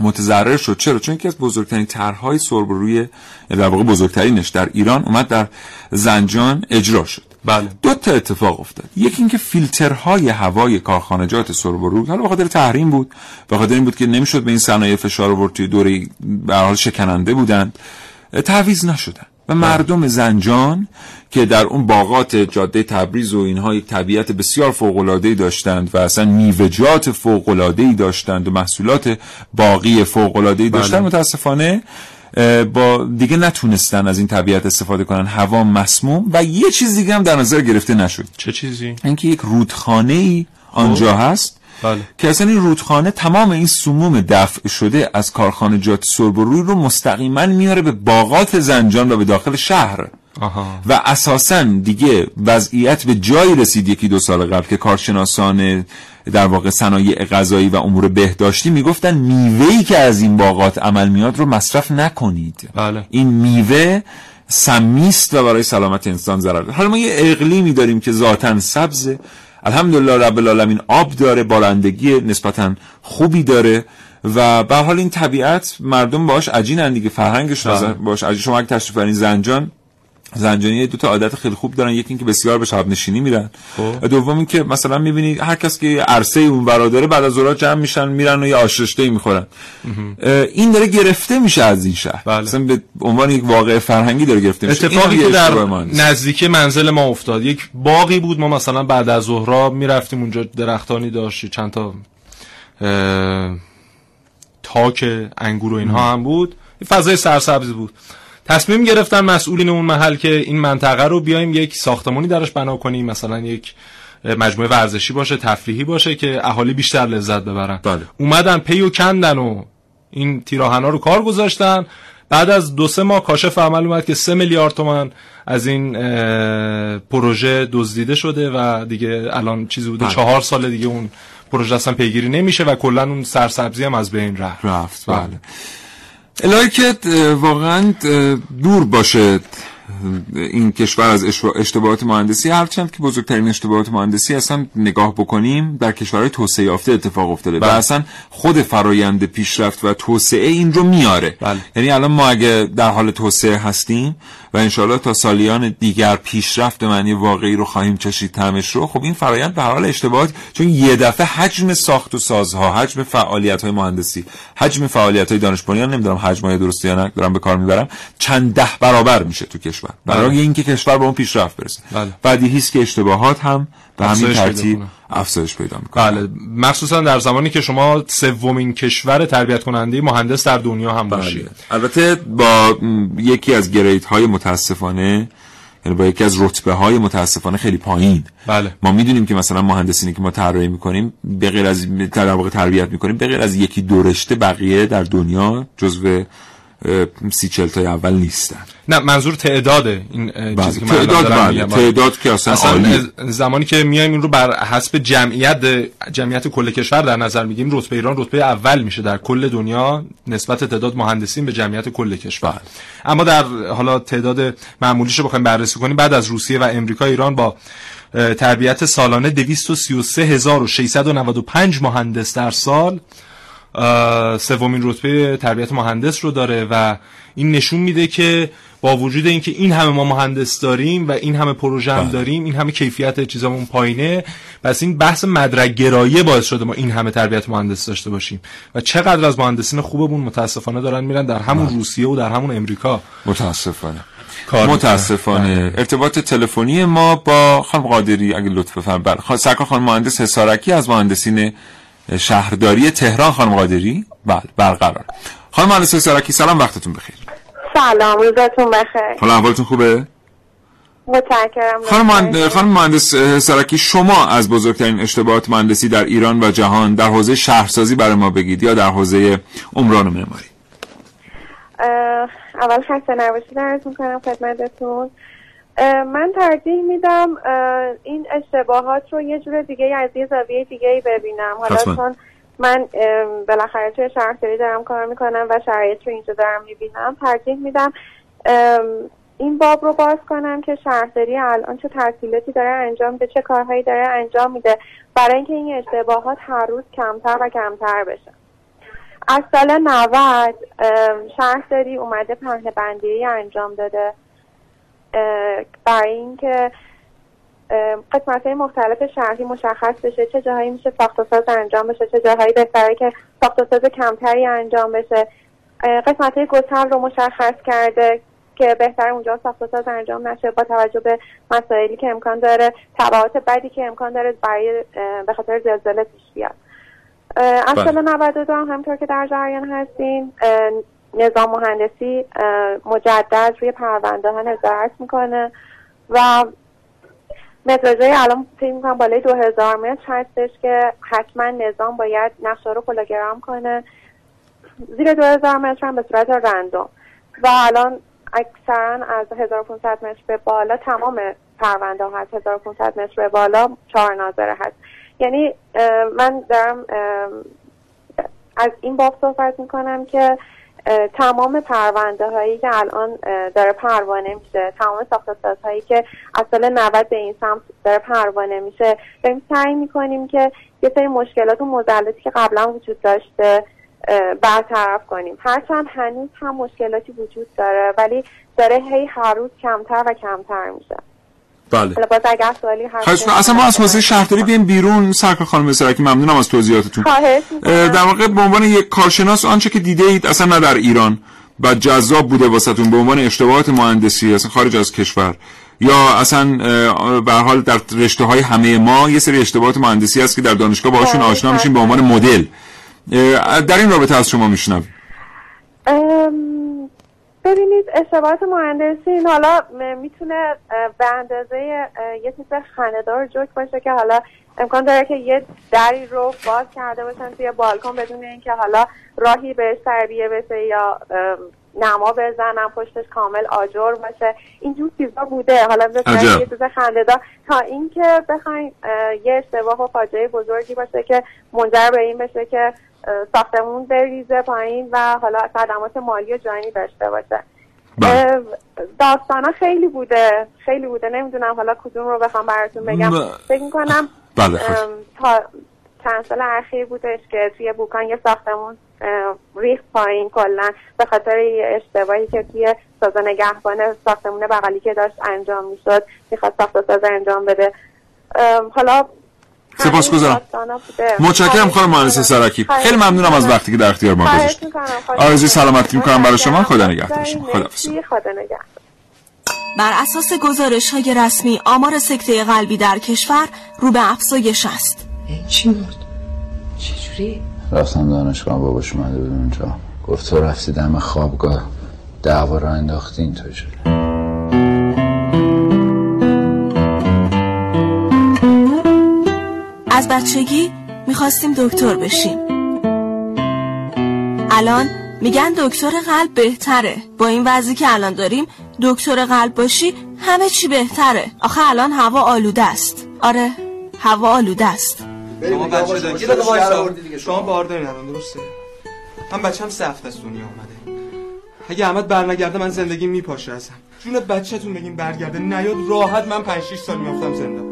متضرر شد. چرا؟ چون یکی از بزرگترین طرحهای سرب روی در واقع بزرگترینش در ایران اومد در زنجان اجرا شد. بله. دو تا اتفاق افتاد. یکی اینکه فیلترهای هوای کارخانجات سرب و روی حالا به خاطر تحریم بود به خاطر این بود که نمی‌شد به این صنایع فشار آورد توی دوره به حال شکننده بودند. تعویض نشدن و مردم زنجان که در اون باغات جاده تبریز و اینها یک طبیعت بسیار فوق‌العاده‌ای داشتند و اصلا میوه‌جات فوق‌العاده‌ای داشتند و محصولات باقی فوق‌العاده‌ای داشتند. بله. متاسفانه با دیگه نتونستن از این طبیعت استفاده کنن. هوا مسموم و یه چیز دیگه هم در نظر گرفته نشد. چه چیزی؟ اینکه یک رودخانه ای آنجا هست. بله. که اصلا این رودخانه تمام این سموم دفع شده از کارخانجات سرب و روی رو مستقیما میاره به باغات زنجان و به داخل شهر. آها. و اساسا دیگه وضعیت به جایی رسید یکی دو سال قبل که کارشناسان در واقع صنایع غذایی و امور بهداشتی می‌گفتن میوه‌ای که از این باغات عمل میاد رو مصرف نکنید. بله. این میوه سمیست و برای سلامت انسان ضرر حالا ما یه اقلیمی داریم که ذاتا سبزه. الحمدلله رب العالمین آب داره بارندگی نسبتا خوبی داره و به حال این طبیعت مردم باش عجینن دیگه فرهنگش بله. باش عجین شما اگه تشریف برین زنجان زنجانی دو تا عادت خیلی خوب دارن. یکی اینکه بسیار به شب نشینی میرن. خب. دوم اینکه مثلا می‌بینی هر کس که عرصه اون برادره بعد از ظهر جمع میشن میرن و یه آشرشته می‌خورن. این داره گرفته میشه از این شهر. بله. مثلا به عنوان یک واقع فرهنگی داره گرفته میشه. اتفاقی که در. نزدیکی منزل ما افتاد. یک باقی بود. ما مثلا بعد از ظهرا می‌رفتیم اونجا درختانی داشت چند تا اه، تاک انگور و اینها هم بود. فضای سرسبز بود. تصمیم گرفتن مسئولین اون محل که این منطقه رو بیایم یک ساختمانی درش بنا کنیم مثلا یک مجموعه ورزشی باشه تفریحی باشه که اهالی بیشتر لذت ببرن. بله. اومدن پی و کندن و این تیراهنا رو کار گذاشتن. بعد از دو سه ماه کاشف عمل اومد که سه میلیارد تومن از این پروژه دزدیده شده و دیگه الان چیزی بوده بله. چهار سال دیگه اون پروژه اصلا پیگیری نمیشه و کلا اون سرسبزی هم از بین رفت. رفت بله. الهی که واقعا دور باشه. این کشور از اشتباهات مهندسی هرچند که بزرگترین اشتباهات مهندسی اصلا نگاه بکنیم در کشورهای توسعه یافته اتفاق افتاده و بله. اصلا خود فرایند پیشرفت و توسعه این رو میاره بله. یعنی الان ما اگه در حال توسعه هستیم و انشالله تا سالیان دیگر پیشرفت معنی واقعی رو خواهیم چشید طعمش رو خب این فرایند به هر حال اشتباهات چون یه دفعه حجم ساخت و سازها حجم فعالیت های مهندسی حجم فعالیت های دانش بنیان نمی‌دونم حجم های درسته یا نه دارم به کار می‌برم چند ده برابر میشه تو کشور برای اینکه کشور به اون پیشرفت برسه. بله. بدیهی است که اشتباهات هم به همین ترتیب. افزایش پیدا می‌کنه. بله. مخصوصا در زمانی که شما سومین کشور تربیت کننده مهندس در دنیا هم باشید. بله. البته با یکی از گریت های متاسفانه یعنی با یکی از رتبه های متاسفانه خیلی پایین. بله. ما می‌دونیم که مثلا مهندسینی که ما طراحی می‌کنیم به غیر از در واقع تربیت می‌کنیم به غیر از یکی دو رشته بقیه در دنیا جزو سی چل تای اول نیستن نه منظور تعداده این بله. چیزی که من تعداد دارم بله. تعداد که اصلا. از- زمانی که میایم این رو بر حسب جمعیت جمعیت کل کشور در نظر میگیم رتبه ایران رتبه اول میشه در کل دنیا نسبت تعداد مهندسین به جمعیت کل کشور بله. اما در حالا تعداد معمولیش رو بخوایم بررسی کنیم بعد از روسیه و امریکا ایران با تربیت سالانه 233695 مهندس در سال سومین رتبه تربیت مهندس رو داره و این نشون میده که با وجود اینکه این همه ما مهندس داریم و این همه پروژه هم بله. داریم این همه کیفیت چیزامون پایینه پس این بحث مدرک گرایی باعث شده ما این همه تربیت مهندس داشته باشیم. و چقدر از مهندسین خوبمون متاسفانه دارن میرن در همون روسیه و در همون امریکا. متاسفانه. کار متاسفانه. ارتباط تلفنی ما با خانم قادری اگه لطف بفرمایید. بله. سرکار خانم مهندس حسارکی از مهندسین شهرداری تهران خانم قادری؟ بله برقرار خانم مهندس حسارکی سلام وقتتون بخیر. سلام روزتون بخیر. حالا احوالتون خوبه؟ متشکرم خانم خانم مهندس حسارکی شما از بزرگترین اشتباهات مهندسی در ایران و جهان در حوزه شهرسازی برای ما بگید یا در حوزه عمران و معماری؟ اول خسته نباشید درس می‌کنم خدمتتون. من ترجیح میدم این اشتباهات رو یه جور دیگه از یه زاویه دیگه ببینم. حالا. چون من بالاخره توی شهرداری دارم کار می‌کنم و شرایط رو اینجا دارم می‌بینم. ترجیح میدم این باب رو باز کنم که شهرداری الان چه تحصیلاتی داره انجام میده چه کارهایی داره انجام میده برای اینکه این اشتباهات هر روز کمتر و کمتر بشه. از سال 90 ام، شهرداری اومده پهنه بندی انجام داده. برای اینکه قسمت های مختلف شهری مشخص بشه چه جاهایی میشه ساخت و ساز انجام بشه چه جاهایی بهتره که ساخت و ساز کمتری انجام بشه قسمت های گسل رو مشخص کرده که بهتر اونجا ساخت و ساز انجام نشه با توجه به مسائلی که امکان داره تبعات بدی که امکان داره برای به خاطر زلزله پیش بیاد از بله. سال 92 هم همطور که در جریان هستیم اه، نظام مهندسی مجدد روی پرونده ها نظارت می‌کنه و متراژهای الان فکر می‌کنم بالای دو هزار متر هستش که حتما نظام باید نقشه رو کلاگرام کنه. زیر دو هزار متر هم به صورت رندوم. و الان اکثرا از 1500 متر به بالا تمام پرونده ها هست 1500 متر به بالا چهار ناظره هست. یعنی من دارم از این باب صحبت می‌کنم که تمام پرونده هایی که الان داره پروانه میشه تمام ساخت هایی که از سال 90 به این سمت داره پروانه میشه. داریم سعی می‌کنیم که یه سری مشکلات و مزلتی که قبلا وجود داشته برطرف کنیم. هرچند هنوز هم مشکلاتی وجود داره ولی داره هی هر روز کمتر و کمتر میشه. بله. حالا باز اگر سوالی هست. اصلا ما از حوزه شهرداری بیایم بیرون. سرکار خانم سرکی ممنونم از توضیحاتتون. در واقع به عنوان یک کارشناس آنچه که دیده اید اصلا نه در ایران و جذاب بوده واسهتون. به عنوان اشتباهات مهندسی اصلا خارج از کشور. یا اصلا به هر حال در رشته های همه ما یه سری اشتباهات مهندسی هست که در دانشگاه باهاشون آشنا میشیم به عنوان مدل. در این رابطه از شما میشنویم. ببینید اشتباهات مهندسی این حالا می‌تونه به اندازه یه چیز خنده‌دار جوک باشه که حالا امکان داره که یه دری رو باز کرده باشن توی بالکن بدون اینکه حالا راهی بهش تربیه بشه یا نما بزنن پشتش کامل آجر باشه. اینجور چیزا بوده. حالا به عجب. یه چیز خنده‌دار. تا اینکه بخواین یه اشتباه و فاجعه بزرگی باشه که منجر به این بشه که ساختمون بریزه پایین و حالا صدمات مالی و جانی داشته باشه. داستان ها خیلی بوده. خیلی بوده. نمی‌دونم حالا کدوم رو بخوام براتون بگم. فکر می‌کنم بله. تا چند سال اخیر بودش که توی بوکان یه ساختمون ریخت پایین کلا. به خاطر یه اشتباهی که توی سازه نگهبان ساختمون بغلی که داشت انجام می‌شد می‌خواست ساخت ساز انجام بده. حالا سپاسگزارم. داستانا بوده. متشکرم خانم مهندس سرکی خیلی ممنونم از وقتی که در اختیار ما خواهش گذاشتید آرزوی. سلامتی می‌کنم برای شما خدا نگهدار مرسی. شما خداحافظ خدا بر اساس گزارش های رسمی آمار سکته قلبی در کشور رو به افزایش است چی بود؟ چجوری؟ رفتم دانشگاه باباش اومده بود اونجا گفت تو رفتی دم خوابگاه دعوا رو انداختی اینطور از بچگی می‌خواستیم دکتر بشیم. الان میگن دکتر قلب بهتره. با این وضعی که الان داریم دکتر قلب باشی همه چی بهتره. آخه الان هوا آلوده است. آره هوا آلوده است. شما بچه دارید شما بارداری ندارم درسته؟ من بچم سه هفته از دنیا اومده. اگه احمد برنگرده من زندگی میپاشه ازم. جون بچهتون بگین برگرده. نیاد راحت. من 5 6 سال میافتم زندان.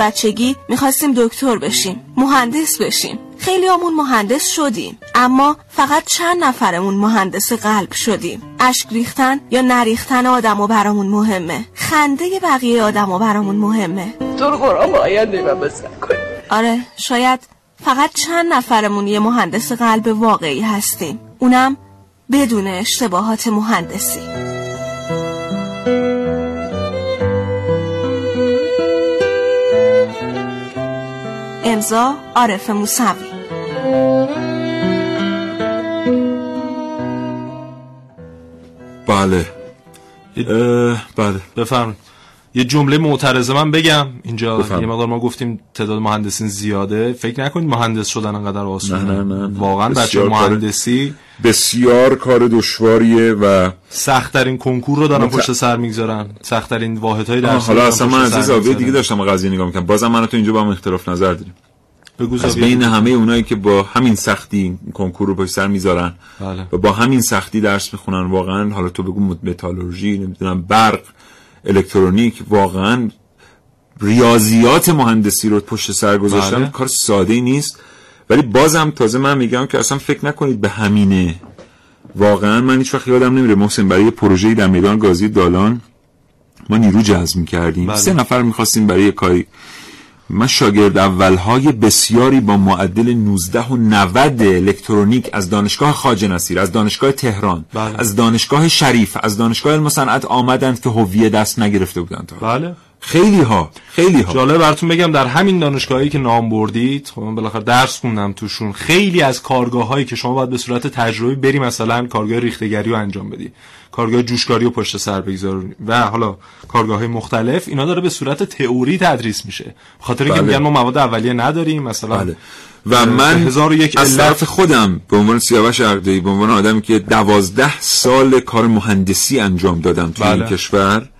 بچگی می‌خواستیم دکتر بشیم مهندس بشیم. خیلی همون مهندس شدیم اما فقط چند نفرمون مهندس قلب شدیم. اشک ریختن یا نریختن آدم و برامون مهمه. خنده بقیه آدم و برامون مهمه. تو رو قرآن با آینده من بسر کن آره شاید فقط چند نفرمون یه مهندس قلب واقعی هستیم. اونم بدون اشتباهات مهندسی. امضا عارف موسوی. بله. بله. بفرمایید. یه جمله معترضه من بگم. اینجا بفرمایید. یه مقدار ما گفتیم تعداد مهندسین زیاده. فکر نکنید مهندس شدن انقدر آسونه. نه، نه، نه. واقعا بچه مهندسی بسیار کار دشواریه و سختترین کنکور رو دارن مت- پشت سر می‌گذارن. سختترین واحدهای درسی حالا اصلا من از زاویه. دیگه داشتم قضیه نگاه می‌کنم بازم من تو اینجا با هم اختلاف نظر داریم. از بین. همه اونایی که با همین سختی کنکور رو پشت سر می‌ذارن بله. و با همین سختی درس می‌خونن واقعا حالا تو بگو متالورژی نمی‌دونم برق الکترونیک واقعا ریاضیات مهندسی رو پشت سر گذاشتن بله. کار ساده ای نیست ولی بازم تازه من میگم که اصلا فکر نکنید به همینه واقعا من هیچ وقت یادم نمیره محسن برای یه پروژه‌ای در میدان گازی دالان ما نیرو جذب می‌کردیم بله. سه نفر می‌خواستیم برای یه کاری من شاگرد اولهای بسیاری با معدل 19 و 90 الکترونیک از دانشگاه خواجه نصیر از دانشگاه تهران بله. از دانشگاه شریف از دانشگاه علم صنعت آمدند که هویه دست نگرفته بودند. بله خیلی ها خیلی ها جالب براتون بگم در همین دانشگاهی که نام بردید خب من بالاخره درس خوندم توشون خیلی از کارگاه هایی که شما باید به صورت تجربی بری مثلا کارگاه ریختگری رو انجام بدی کارگاه جوشکاری رو پشت سر بگذاری و حالا کارگاه های مختلف اینا داره به صورت تئوری تدریس میشه خاطر اینکه بله. میگن ما مواد اولیه نداریم مثلا بله. و من هزار و یک از طرف خودم به عنوان سیاوش عقدی به عنوان آدمی که دوازده سال کار مهندسی انجام دادم این بله. کشور اه، به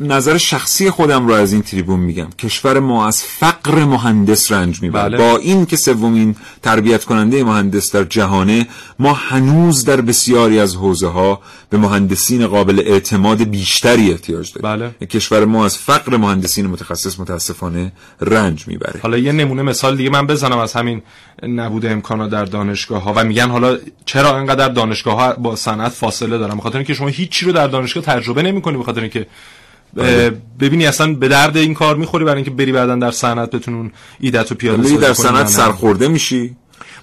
نظر شخصی خودم رو از این تریبون میگم. کشور ما از فقر مهندس رنج می‌بره. بله. با این که سومین تربیت کننده مهندس در جهانه ما هنوز در بسیاری از حوزه ها به مهندسین قابل اعتماد بیشتری احتیاج داریم. بله. کشور ما از فقر مهندسین متخصص متاسفانه رنج می‌بره. حالا یه نمونه مثال دیگه من بزنم از همین نبود امکانات در دانشگاه ها و میگن حالا چرا انقدر دانشگاه ها با صنعت فاصله دارن؟ بخاطر اینکه شما هیچی رو در دانشگاه تجربه نمی‌کنی بخاطر اینکه اه، ببینی اصلا به درد این کار می‌خوری برای اینکه بری بعدا در صنعت بتونون ایدت و پیاده سازی در صنعت. سرخورده میشی؟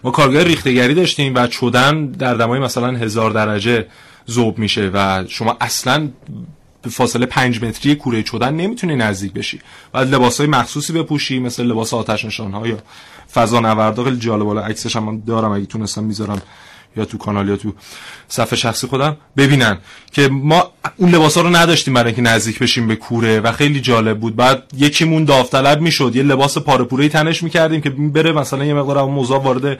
ما کارگاه ریختگری داشتیم و چودن در دمای مثلا هزار درجه ذوب میشه و شما اصلا به فاصله پنج متری کوره چودن نمی‌تونی نزدیک بشی. باید لباس های مخصوصی بپوشی مثل لباس آتش نشان ها یا فضا نوردا خیلی جالب عکسش هم من دارم اگه تونستم می‌ذارم یا تو کانال یا تو صفحه شخصی خودم ببینن که ما اون لباس ها رو نداشتیم برای اینکه نزدیک بشیم به کوره و خیلی جالب بود. بعد یکیمون داوطلب می‌شد یه لباس پاره تنش می‌کردیم که بره مثلا یه مقدار اون موضوع وارد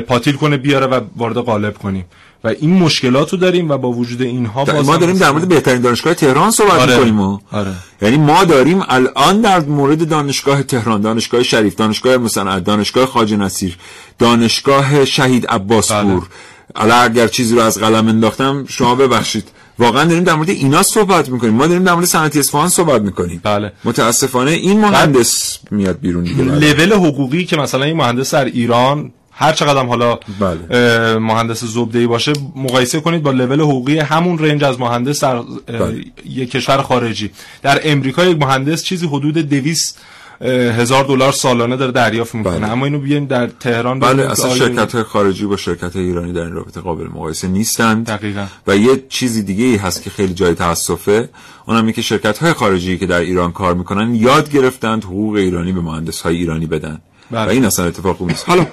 پاتیل کنه بیاره و وارد قالب کنیم. و این مشکلات رو داریم و با وجود اینها باز ما داریم در مورد بهترین دانشگاه تهران صحبت آره. می‌کنیم آره. یعنی ما داریم الان در مورد دانشگاه تهران دانشگاه شریف دانشگاه مصنعت دانشگاه خواجه نصیر دانشگاه شهید عباسپور. حالا اگر چیزی رو از قلم انداختم شما ببخشید. واقعا داریم در مورد اینا صحبت می‌کنیم. ما داریم در مورد صنعت اصفهان صحبت می‌کنیم. بله. متاسفانه این مهندس میاد بیرون دیگه. بله. لول حقوقی که مثلا این مهندس در ایران هر چقدر هم حالا اه، مهندس زبده باشه مقایسه کنید با لول حقوقی همون رنج از مهندس در بله. یک کشور خارجی. در امریکا یک مهندس چیزی حدود 200 هزار دلار سالانه داره دریافت می‌کنه. اما اینو بیایم در تهران بله اصلا شرکت های خارجی با شرکت های ایرانی در این رابطه قابل مقایسه نیستند. دقیقا. و یه چیزی دیگه ای هست که خیلی جای تاسفه اونم اینه که شرکت های خارجی که در ایران کار می‌کنن یاد گرفتند حقوق ایرانی به مهندس های ایرانی بدن. بله. و این اصلا اتفاق نیست. حالا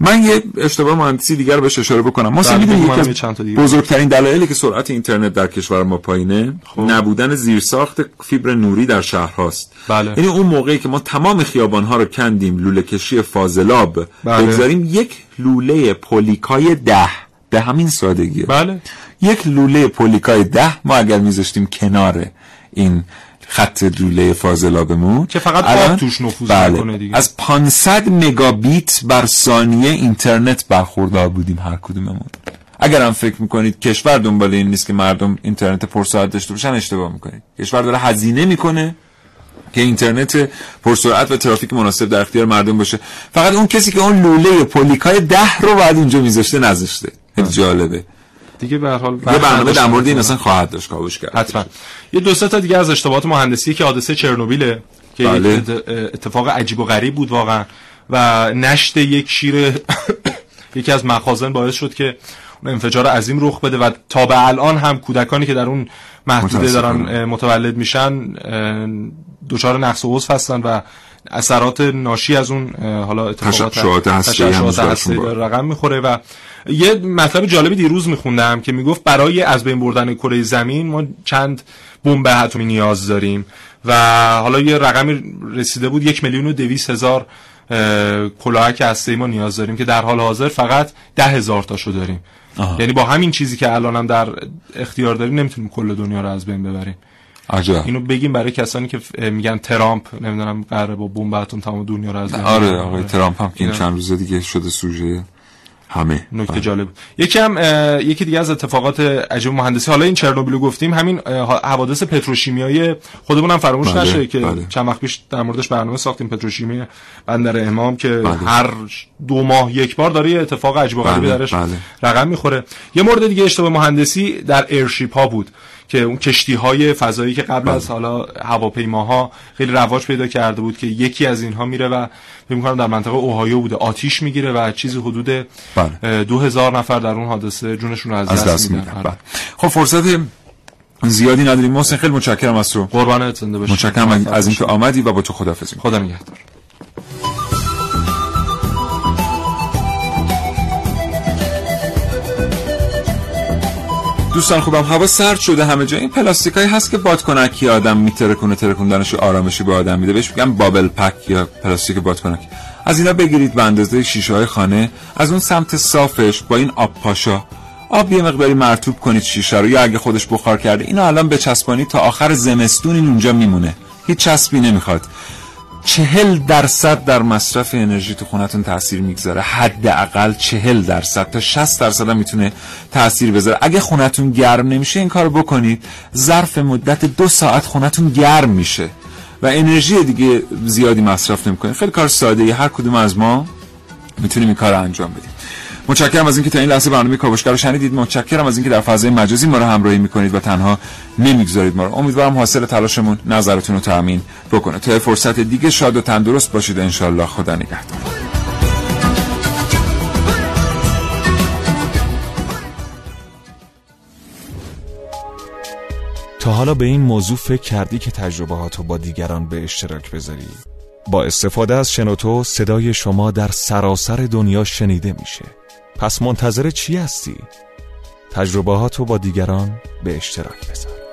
من یه اشتباه مهندسی دیگر رو بهش اشاره بکنم ما بله، می‌دونیم یکی از چند تا دیگه. بزرگترین دلایلی که سرعت اینترنت در کشور ما پایینه نبودن زیرساخت فیبر نوری در شهرهاست بله. یعنی اون موقعی که ما تمام خیابان ها رو کندیم لوله کشی فاضلاب بله. بگذاریم یک لوله پولیکای ده به همین سادگیه بله یک لوله پولیکای ده ما اگر میذاشتیم کنار این خط لوله فاضلابمون که فقط الان- توش نفوذ بله. می‌کنه دیگه. از 500 مگابیت بر ثانیه اینترنت برخوردار بودیم هر کدوممون. اگر هم فکر می‌کنید کشور دنبال این نیست که مردم اینترنت پرسرعت داشته باشن اشتباه می‌کنید. کشور داره هزینه می‌کنه که اینترنت پرسرعت و ترافیک مناسب در اختیار مردم باشه. فقط اون کسی که اون لوله پولیکای ده رو بعد اونجا میذاشته نذاشته. جالبه. دیگه به هر حال یه برنامه در مورد این اصلا خواهد داشت کاوش کرد حتما یه دو تا دیگه از اشتباهات مهندسی که حادثه چرنوبیله که بله. اتفاق عجیب و غریب بود واقعا و نشت یک شیر یکی از مخازن باعث شد که اون انفجار عظیم رخ بده و تا به الان هم کودکانی که در اون محدوده. دارن متولد میشن دچار نقص و عضو هستن و اثرات ناشی از اون حالا اتفاقات تشعشعات. داره رقم می‌خوره و یه مطلب جالبی دیروز میخوندم که می‌گفت برای از بین بردن کره زمین ما چند بمب اتمی نیاز داریم و حالا یه رقمی رسیده بود یک میلیون و دویست هزار اه، کلاهک هسته ما نیاز داریم که در حال حاضر فقط ده هزار تاشو داریم. آها. یعنی با همین چیزی که الان هم در اختیار داریم نمی‌تونیم کل دنیا رو از بین ببریم. عجب. اینو بگیم برای کسانی که میگن ترامپ نمی‌دونم قراره با بمب اتم تمام دنیا رو از بین آره. آقای ترامپ هم که این چند روزه دیگه شده سوژه. همه نکته جالب یکی هم یکی دیگه از اتفاقات عجیب مهندسی حالا این چرنوبیل گفتیم همین حوادث پتروشیمیایی خودمون هم فراموش بله، نشه که بله. چند وقت پیش در موردش برنامه ساختیم پتروشیمی بندر امام که بله. هر دو ماه یک بار داره یه اتفاق عجیب و غریبی بله، درش بله. رقم می‌خوره یه مورد دیگه اشتباه مهندسی در ایرشیپ ها بود که اون کشتی های فضایی که قبل از حالا هواپیماها خیلی رواج پیدا کرده بود که یکی از اینها میره و فکر می‌کنم در منطقه اوهایو بوده آتیش می‌گیره و چیزی حدود بله. دو هزار نفر در اون حادثه جونشون رو از, از دست میدن. میدن. آره. بله. خب فرصت زیادی نداریم. محسن خیلی متشکرم از تو. قربانت زنده باشی. متشکرم از اینکه آمدی و با تو خدافظی خدا نگهدار. دوستان خوبم هوا سرد شده همه جا. این پلاستیکایی هست که بادکنکی آدم میترکونه ترکوندنش آرامشی به آدم میده. بهش میگن بابل پک یا پلاستیک بادکنک از اینا بگیرید به اندازه شیشه های خانه. از اون سمت صافش با این آب پاشا. آب یه مقداری مرتوب کنید شیشه رو یا اگه خودش بخار کرده. اینو الان بچسبانید تا آخر زمستون این اونجا میمونه. هیچ چسبی نمی‌خواد. چهل درصد در مصرف انرژی تو خونتون تاثیر می‌گذاره. حداقل چهل درصد تا 60 درصد هم می‌تونه تاثیر بذاره. اگه خونتون گرم نمیشه این کارو بکنید. ظرف مدت دو ساعت خونتون گرم میشه. و انرژی دیگه زیادی مصرف نمی‌کنه خیلی کار ساده هر کدوم از ما می‌تونیم این کار رو انجام بدیم. متشکرم از اینکه تا این لحظه برنامه کاوشگر رو شنیدید. متشکرم از اینکه در فضای مجازی ما رو همراهی می‌کنید و تنها نمی‌گذارید ما رو. امیدوارم حاصل تلاشمون نظرتون رو تامین بکنه. تا فرصت دیگه شاد و تندرست باشید. انشالله خدا نگهدار. تا حالا به این موضوع فکر کردی که تجربه با دیگران به اشتراک بذاری؟ با استفاده از شنوتو صدای شما در سراسر دنیا شنیده میشه. پس منتظر چی هستی؟ تجربه با دیگران به اشتراک بذار